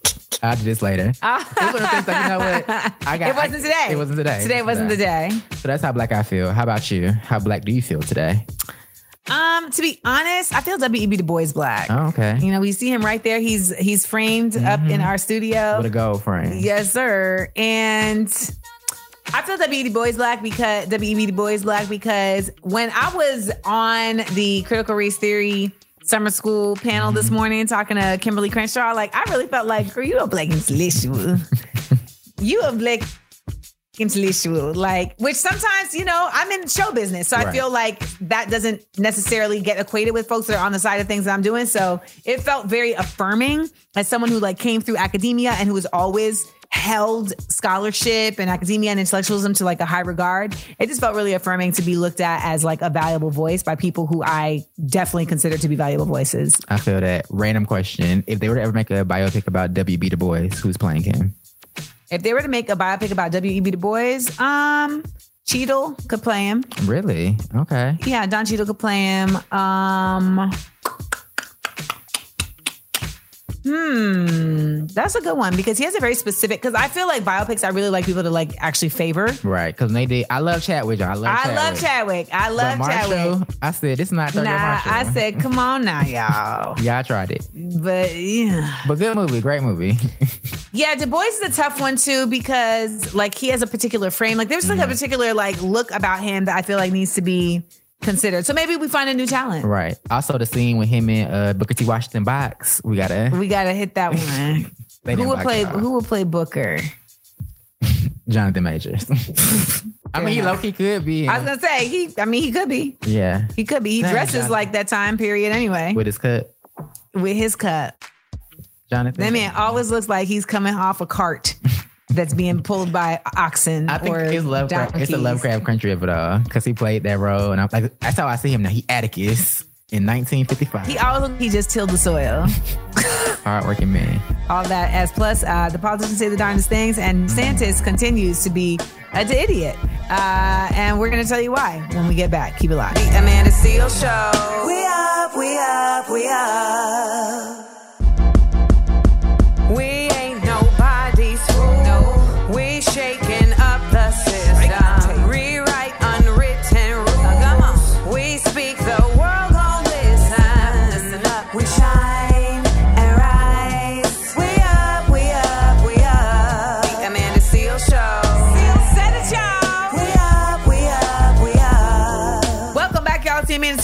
I'll do this later. <laughs> It was one of things like, you know what? <laughs> I got. it wasn't I- today. It wasn't today. Today wasn't the day. So that's how black I feel. How about you? How black do you feel today? Um, to be honest, I feel W.E.B. Du Bois black. Oh, okay. You know, we see him right there. He's he's framed up in our studio. With a gold frame. Yes, sir. And I feel W.E.B. Du Bois black because W.E.B. Du Bois black because when I was on the critical race theory summer school panel this mm-hmm. morning talking to Kimberlé Crenshaw, like I really felt like, girl, you a black intellectual. <laughs> you a black intellectual. Like, which sometimes, you know, I'm in show business. So I feel like that doesn't necessarily get equated with folks that are on the side of things that I'm doing. So it felt very affirming as someone who like came through academia and who was always held scholarship and academia and intellectualism to like a high regard. It just felt really affirming to be looked at as like a valuable voice by people who I definitely consider to be valuable voices. I feel that. Random question: If they were to ever make a biopic about W.B. Du Bois, who's playing him? If they were to make a biopic about W.E.B. Du Bois, um, Cheadle could play him. Really? Okay. Yeah, Don Cheadle could play him. Um, hmm, that's a good one because he has a very specific. Because I feel like biopics, I really like people to like actually favor. Right. Because they did. I love Chadwick. I love. I Chadwick. love Chadwick. I But love Marshall, Chadwick. I said it's not Thurgood Nah, Marshall. I said, come on now, <laughs> y'all. Yeah, I tried it. But yeah, But good movie, great movie. <laughs> yeah. Du Bois is a tough one too because like he has a particular frame. Like there's like Mm-hmm. a particular like look about him that I feel like needs to be considered. So maybe we find a new talent. right. Also, the scene with him and uh, Booker T. Washington box. We gotta. We gotta hit that <laughs> one. Who would play? Who would play Booker? <laughs> Jonathan Majors. <laughs> I mean, he low key could be. I was gonna say he. I mean, he could be. yeah, He could be. He Dang, dresses Jonathan. like that time period anyway. with his cut, With his cut, Jonathan. that man always looks like he's coming off a cart. That's being pulled by oxen I think or it's Lovecraft. It's a. Lovecraft country of it all because he played that role, and I'm like, that's how I see him now. He Atticus in 1955. He always look- he just tilled the soil. <laughs> Hardworking man. All that as plus uh, the politicians say the darndest things, and DeSantis continues to be an idiot. Uh, and we're gonna tell you why when we get back. Keep it live. The Amanda Seales Show. We up, we up, we up.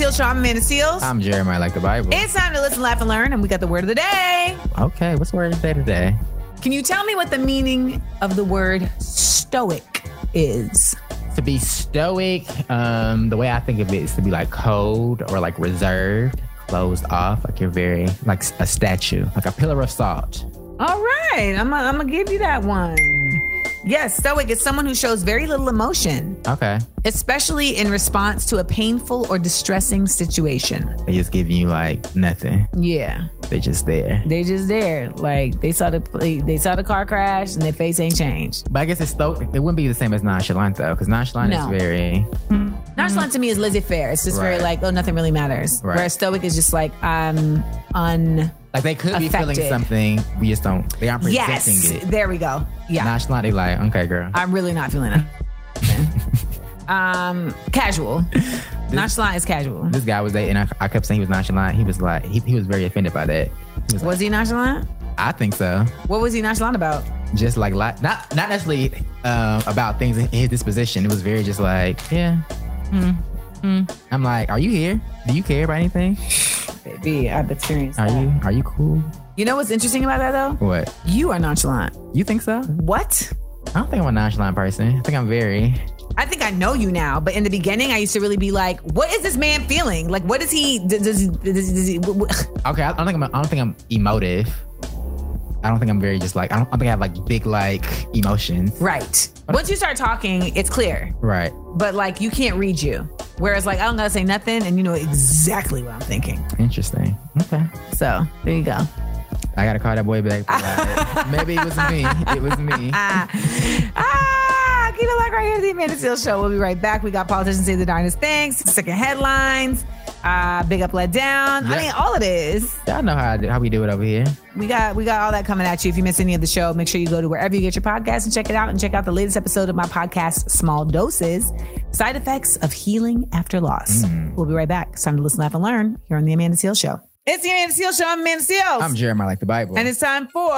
Seales Show. I'm Amanda Seales. I'm Jeremiah, like the Bible. it's time to listen, laugh, and learn, and we got the word of the day. okay, what's the word of the day today? Can you tell me what the meaning of the word stoic is? To be stoic, um, the way I think of it is to be like cold or like reserved, closed off, like you're very like a statue, like a pillar of salt. All right, I'm gonna I'm gonna give you that one. Yes, stoic is someone who shows very little emotion, Okay, especially in response to a painful or distressing situation. they just give you like nothing. Yeah, They're just there. they just there, like they saw the they saw the car crash and their face ain't changed. But I guess it's stoic. It wouldn't be the same as nonchalant though, because nonchalant No. is very Nonchalant to me is laissez-faire. It's just very like, oh, nothing really matters. Right. Whereas stoic is just like, I'm un. Like they could be feeling something. We just don't. They aren't presenting Yes, it. there we go. Yeah, Nonchalant, they like okay, girl. I'm really not feeling it. <laughs> um, casual. Nonchalant is casual. this guy was dating. I, I kept saying he was nonchalant. He was like, he, he was very offended by that. He was like, he nonchalant? I think so. What was he nonchalant about? Just like, not not necessarily um, about things in his disposition. It was very just like, yeah. Hmm. I'm like, are you here? Do you care about anything? Baby, I've experienced Are that. you are you cool? You know what's interesting about that though? What? You are nonchalant. You think so? What? I don't think I'm a nonchalant person. I think I'm very. I think I know you now, but in the beginning, I used to really be like, "What is this man feeling? Like, what is he? Does, does, does, does he? Okay, I don't think I'm. I don't think I'm emotive. I don't think I'm very just like. I don't, I don't think I have like big like emotions. Right. Once you start talking, it's clear, Right. but like you can't read you. Whereas, like, I don't gotta say nothing, and you know exactly what I'm thinking. Interesting. Okay. So there you go. I gotta call that boy back. <laughs> Maybe it was me. It was me. <laughs> Ah, keep it like right here at the Amanda Seales Show. We'll be right back. We got politicians say the darndest things, second headlines, uh, big up, let down. I Yeah. mean, all it is. Y'all know how I how we do it over here. We got we got all that coming at you. If you miss any of the show, make sure you go to wherever you get your podcast and check it out and check out the latest episode of my podcast, Small Doses, Side Effects of Healing After Loss. We'll be right back. It's time to listen, laugh, and learn here on the Amanda Seales Show. It's the Amanda Seales Show. I'm Amanda Seales. I'm Jeremiah, like the Bible. and it's time for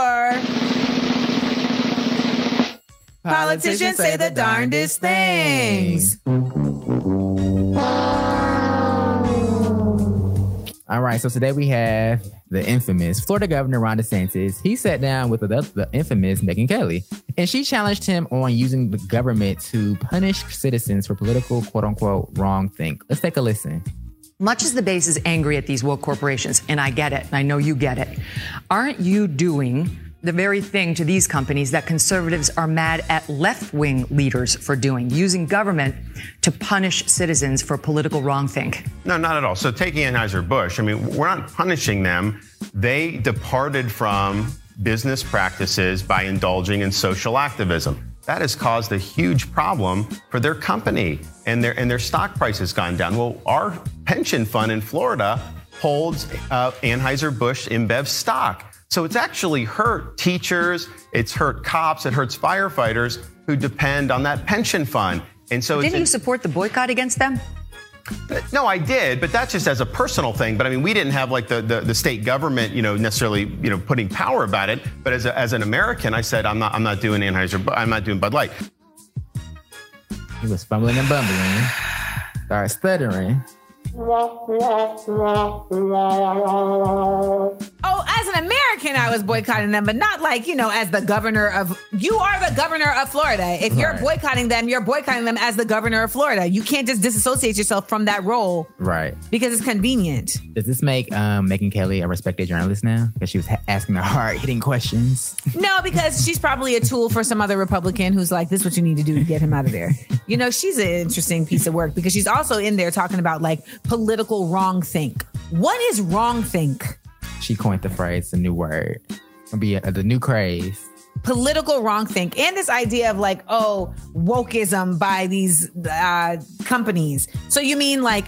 Politicians Say the Darndest Things. All right, so today we have the infamous Florida Governor Ron DeSantis. He sat down with the, the infamous Megyn Kelly, and she challenged him on using the government to punish citizens for political quote unquote wrong think. Let's take a listen. Much as the base is angry at these woke corporations, and I get it, and I know you get it, aren't you doing the very thing to these companies that conservatives are mad at left wing leaders for doing, using government to punish citizens for political wrongthink? No, not at all. So taking Anheuser-Busch, I mean, we're not punishing them. They departed from business practices by indulging in social activism. That has caused a huge problem for their company and their and their stock price has gone down. Well, our pension fund in Florida holds uh, Anheuser-Busch InBev stock. So it's actually hurt teachers, it's hurt cops, it hurts firefighters who depend on that pension fund. And so Didn't you support the boycott against them? Uh, no, I did, but that's just as a personal thing. But I mean, we didn't have like the, the, the state government, you know, necessarily, you know, putting power about it. But as, a, as an American, I said, I'm not, I'm not doing Anheuser, I'm not doing Bud Light. He was fumbling and bumbling, started stuttering. <laughs> As an American, I was boycotting them, but not like, you know, as the governor of, you are the governor of Florida. If you're Right. boycotting them, you're boycotting them as the governor of Florida. You can't just disassociate yourself from that role Right. because it's convenient. Does this make um, Megyn Kelly a respected journalist now? Because she was ha- asking the hard hitting questions. No, because she's probably a tool for some other Republican who's like, this is what you need to do to get him out of there. You know, she's an interesting piece of work because she's also in there talking about like political wrong think. What is wrong think? She coined the phrase, the new word. It'll be a, the new craze. political wrong think and this idea of like oh wokeism by these uh, companies so you mean like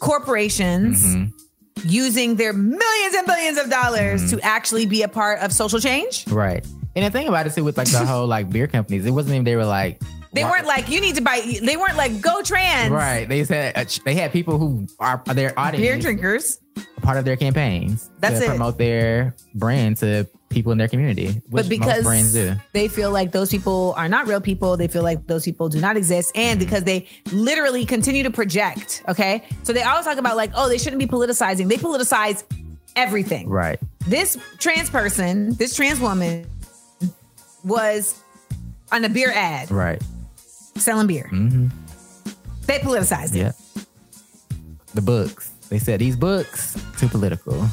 corporations Mm-hmm. using their millions and billions of dollars to actually be a part of social change Right. And the thing about it too, with like the <laughs> whole like beer companies, it wasn't even they were like they weren't like you need to buy they weren't like go trans right. They said uh, they had people who are their audience beer drinkers part of their campaigns That's to it. promote their brand to people in their community. Which but because brands do. they feel like those people are not real people, they feel like those people do not exist, and because they literally continue to project. Okay, so they always talk about like, oh, they shouldn't be politicizing. They politicize everything. Right. This trans person, this trans woman, was on a beer ad Right. Selling beer. Mm-hmm. They politicized it. Yeah. The books. They said these books too political.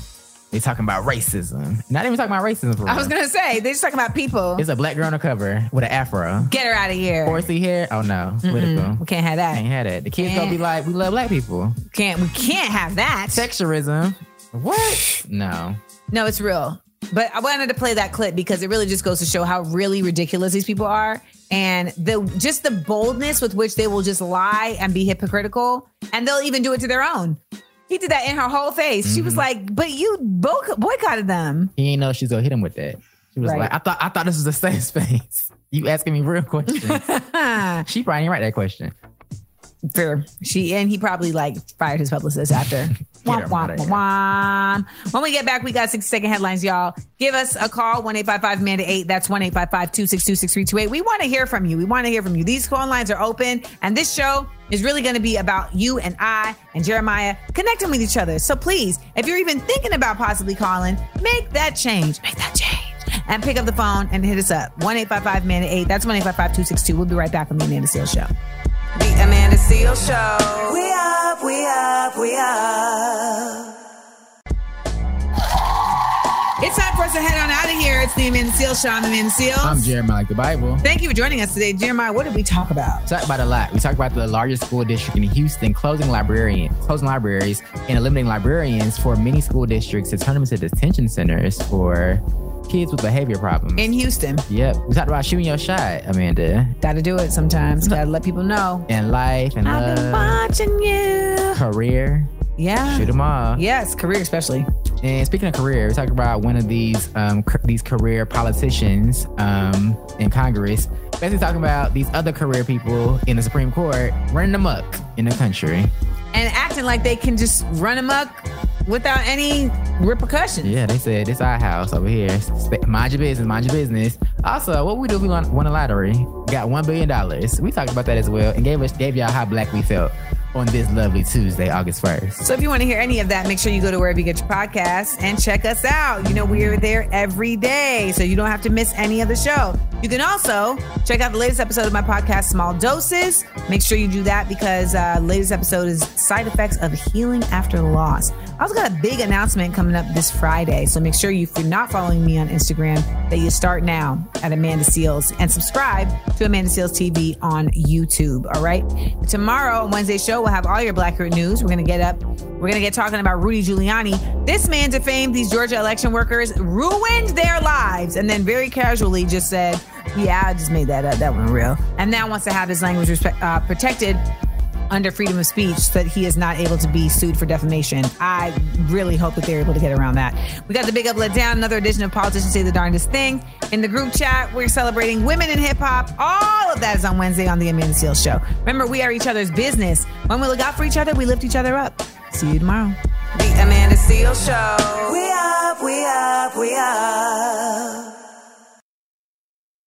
They talking about racism. Not even talking about racism. For I was gonna say they're just talking about people. It's a black girl on the cover with an afro. Get her out of here. Horsey hair. Oh no, political. We can't have that. Can't have that. The kids gonna be like, we love black people. Can't we can't have that. Sexualism. What? No. No, it's real. But I wanted to play that clip because it really just goes to show how really ridiculous these people are and the just the boldness with which they will just lie and be hypocritical and they'll even do it to their own. He did that in her whole face. She was Mhm. like, "But you bo- boycotted them." He ain't know she's gonna hit him with that. She was Right. like, I thought I thought this was a safe <laughs> space. You asking me real <laughs> questions. she probably didn't write that question. Fair. She and he probably like fired his publicist after. <laughs> Womp, womp, womp. When we get back, we got 60 second headlines, y'all. Give us a call, 1 855 Amanda 8. That's 1 855 262 6328. We want to hear from you. We want to hear from you. These phone lines are open, and this show is really going to be about you and I and Jeremiah connecting with each other. So please, if you're even thinking about possibly calling, make that change. Make that change. And pick up the phone and hit us up. 1 855 Amanda 8. That's 1 855 262. We'll be right back on the Amanda Seales Show. The Amanda Seales Show. We up, we up, we up. It's time for us to head on out of here. It's the Amanda Seales Show. I'm Amanda Seales. I'm Jeremiah like the Bible. Thank you for joining us today. Jeremiah, what did we talk about? Talk about a lot. We talked about the largest school district in Houston closing librarian, closing libraries and eliminating librarians for many school districts to turn them into detention centers for kids with behavior problems. In Houston. Yep. We talked about shooting your shot, Amanda. Gotta do it sometimes. Gotta let people know. And life and I've been watching you. career. Yeah. Shoot them all. Yes, career especially. And speaking of career, we talked about one of these um, c- these career politicians um, in Congress, basically talking about these other career people in the Supreme Court running amok in the country. And acting like they can just run amok without any repercussions. Yeah, they said it's our house over here. Mind your business, mind your business. Also, what we do if we won, won a lottery? Got one billion dollars. We talked about that as well, and gave us gave y'all how black we felt on this lovely Tuesday, August first. So if you want to hear any of that, make sure you go to wherever you get your podcasts and check us out. You know, we're there every day, so you don't have to miss any of the show. You can also check out the latest episode of my podcast, Small Doses. Make sure you do that because uh, latest episode is side effects of healing after loss. I also got a big announcement coming up this Friday, so make sure you, if you're not following me on Instagram, that you start now at Amanda Seales and subscribe to Amanda Seales TV on YouTube. All right. Tomorrow Wednesday show, we'll have all your Black Blackurate news. We're gonna get up. We're gonna get talking about Rudy Giuliani. This man defamed these Georgia election workers, ruined their lives, and then very casually just said, "Yeah, I just made that up. That wasn't real." And now wants to have his language respect, uh, protected under freedom of speech so that he is not able to be sued for defamation. I really hope that they're able to get around that. We got the Big Up Let Down, another edition of Politicians Say the Darndest Thing. In the group chat, we're celebrating women in hip hop. All of that is on Wednesday on The Amanda Seales Show. Remember, we are each other's business. When we look out for each other, we lift each other up. See you tomorrow. The Amanda Seales Show. We up, we up, we up.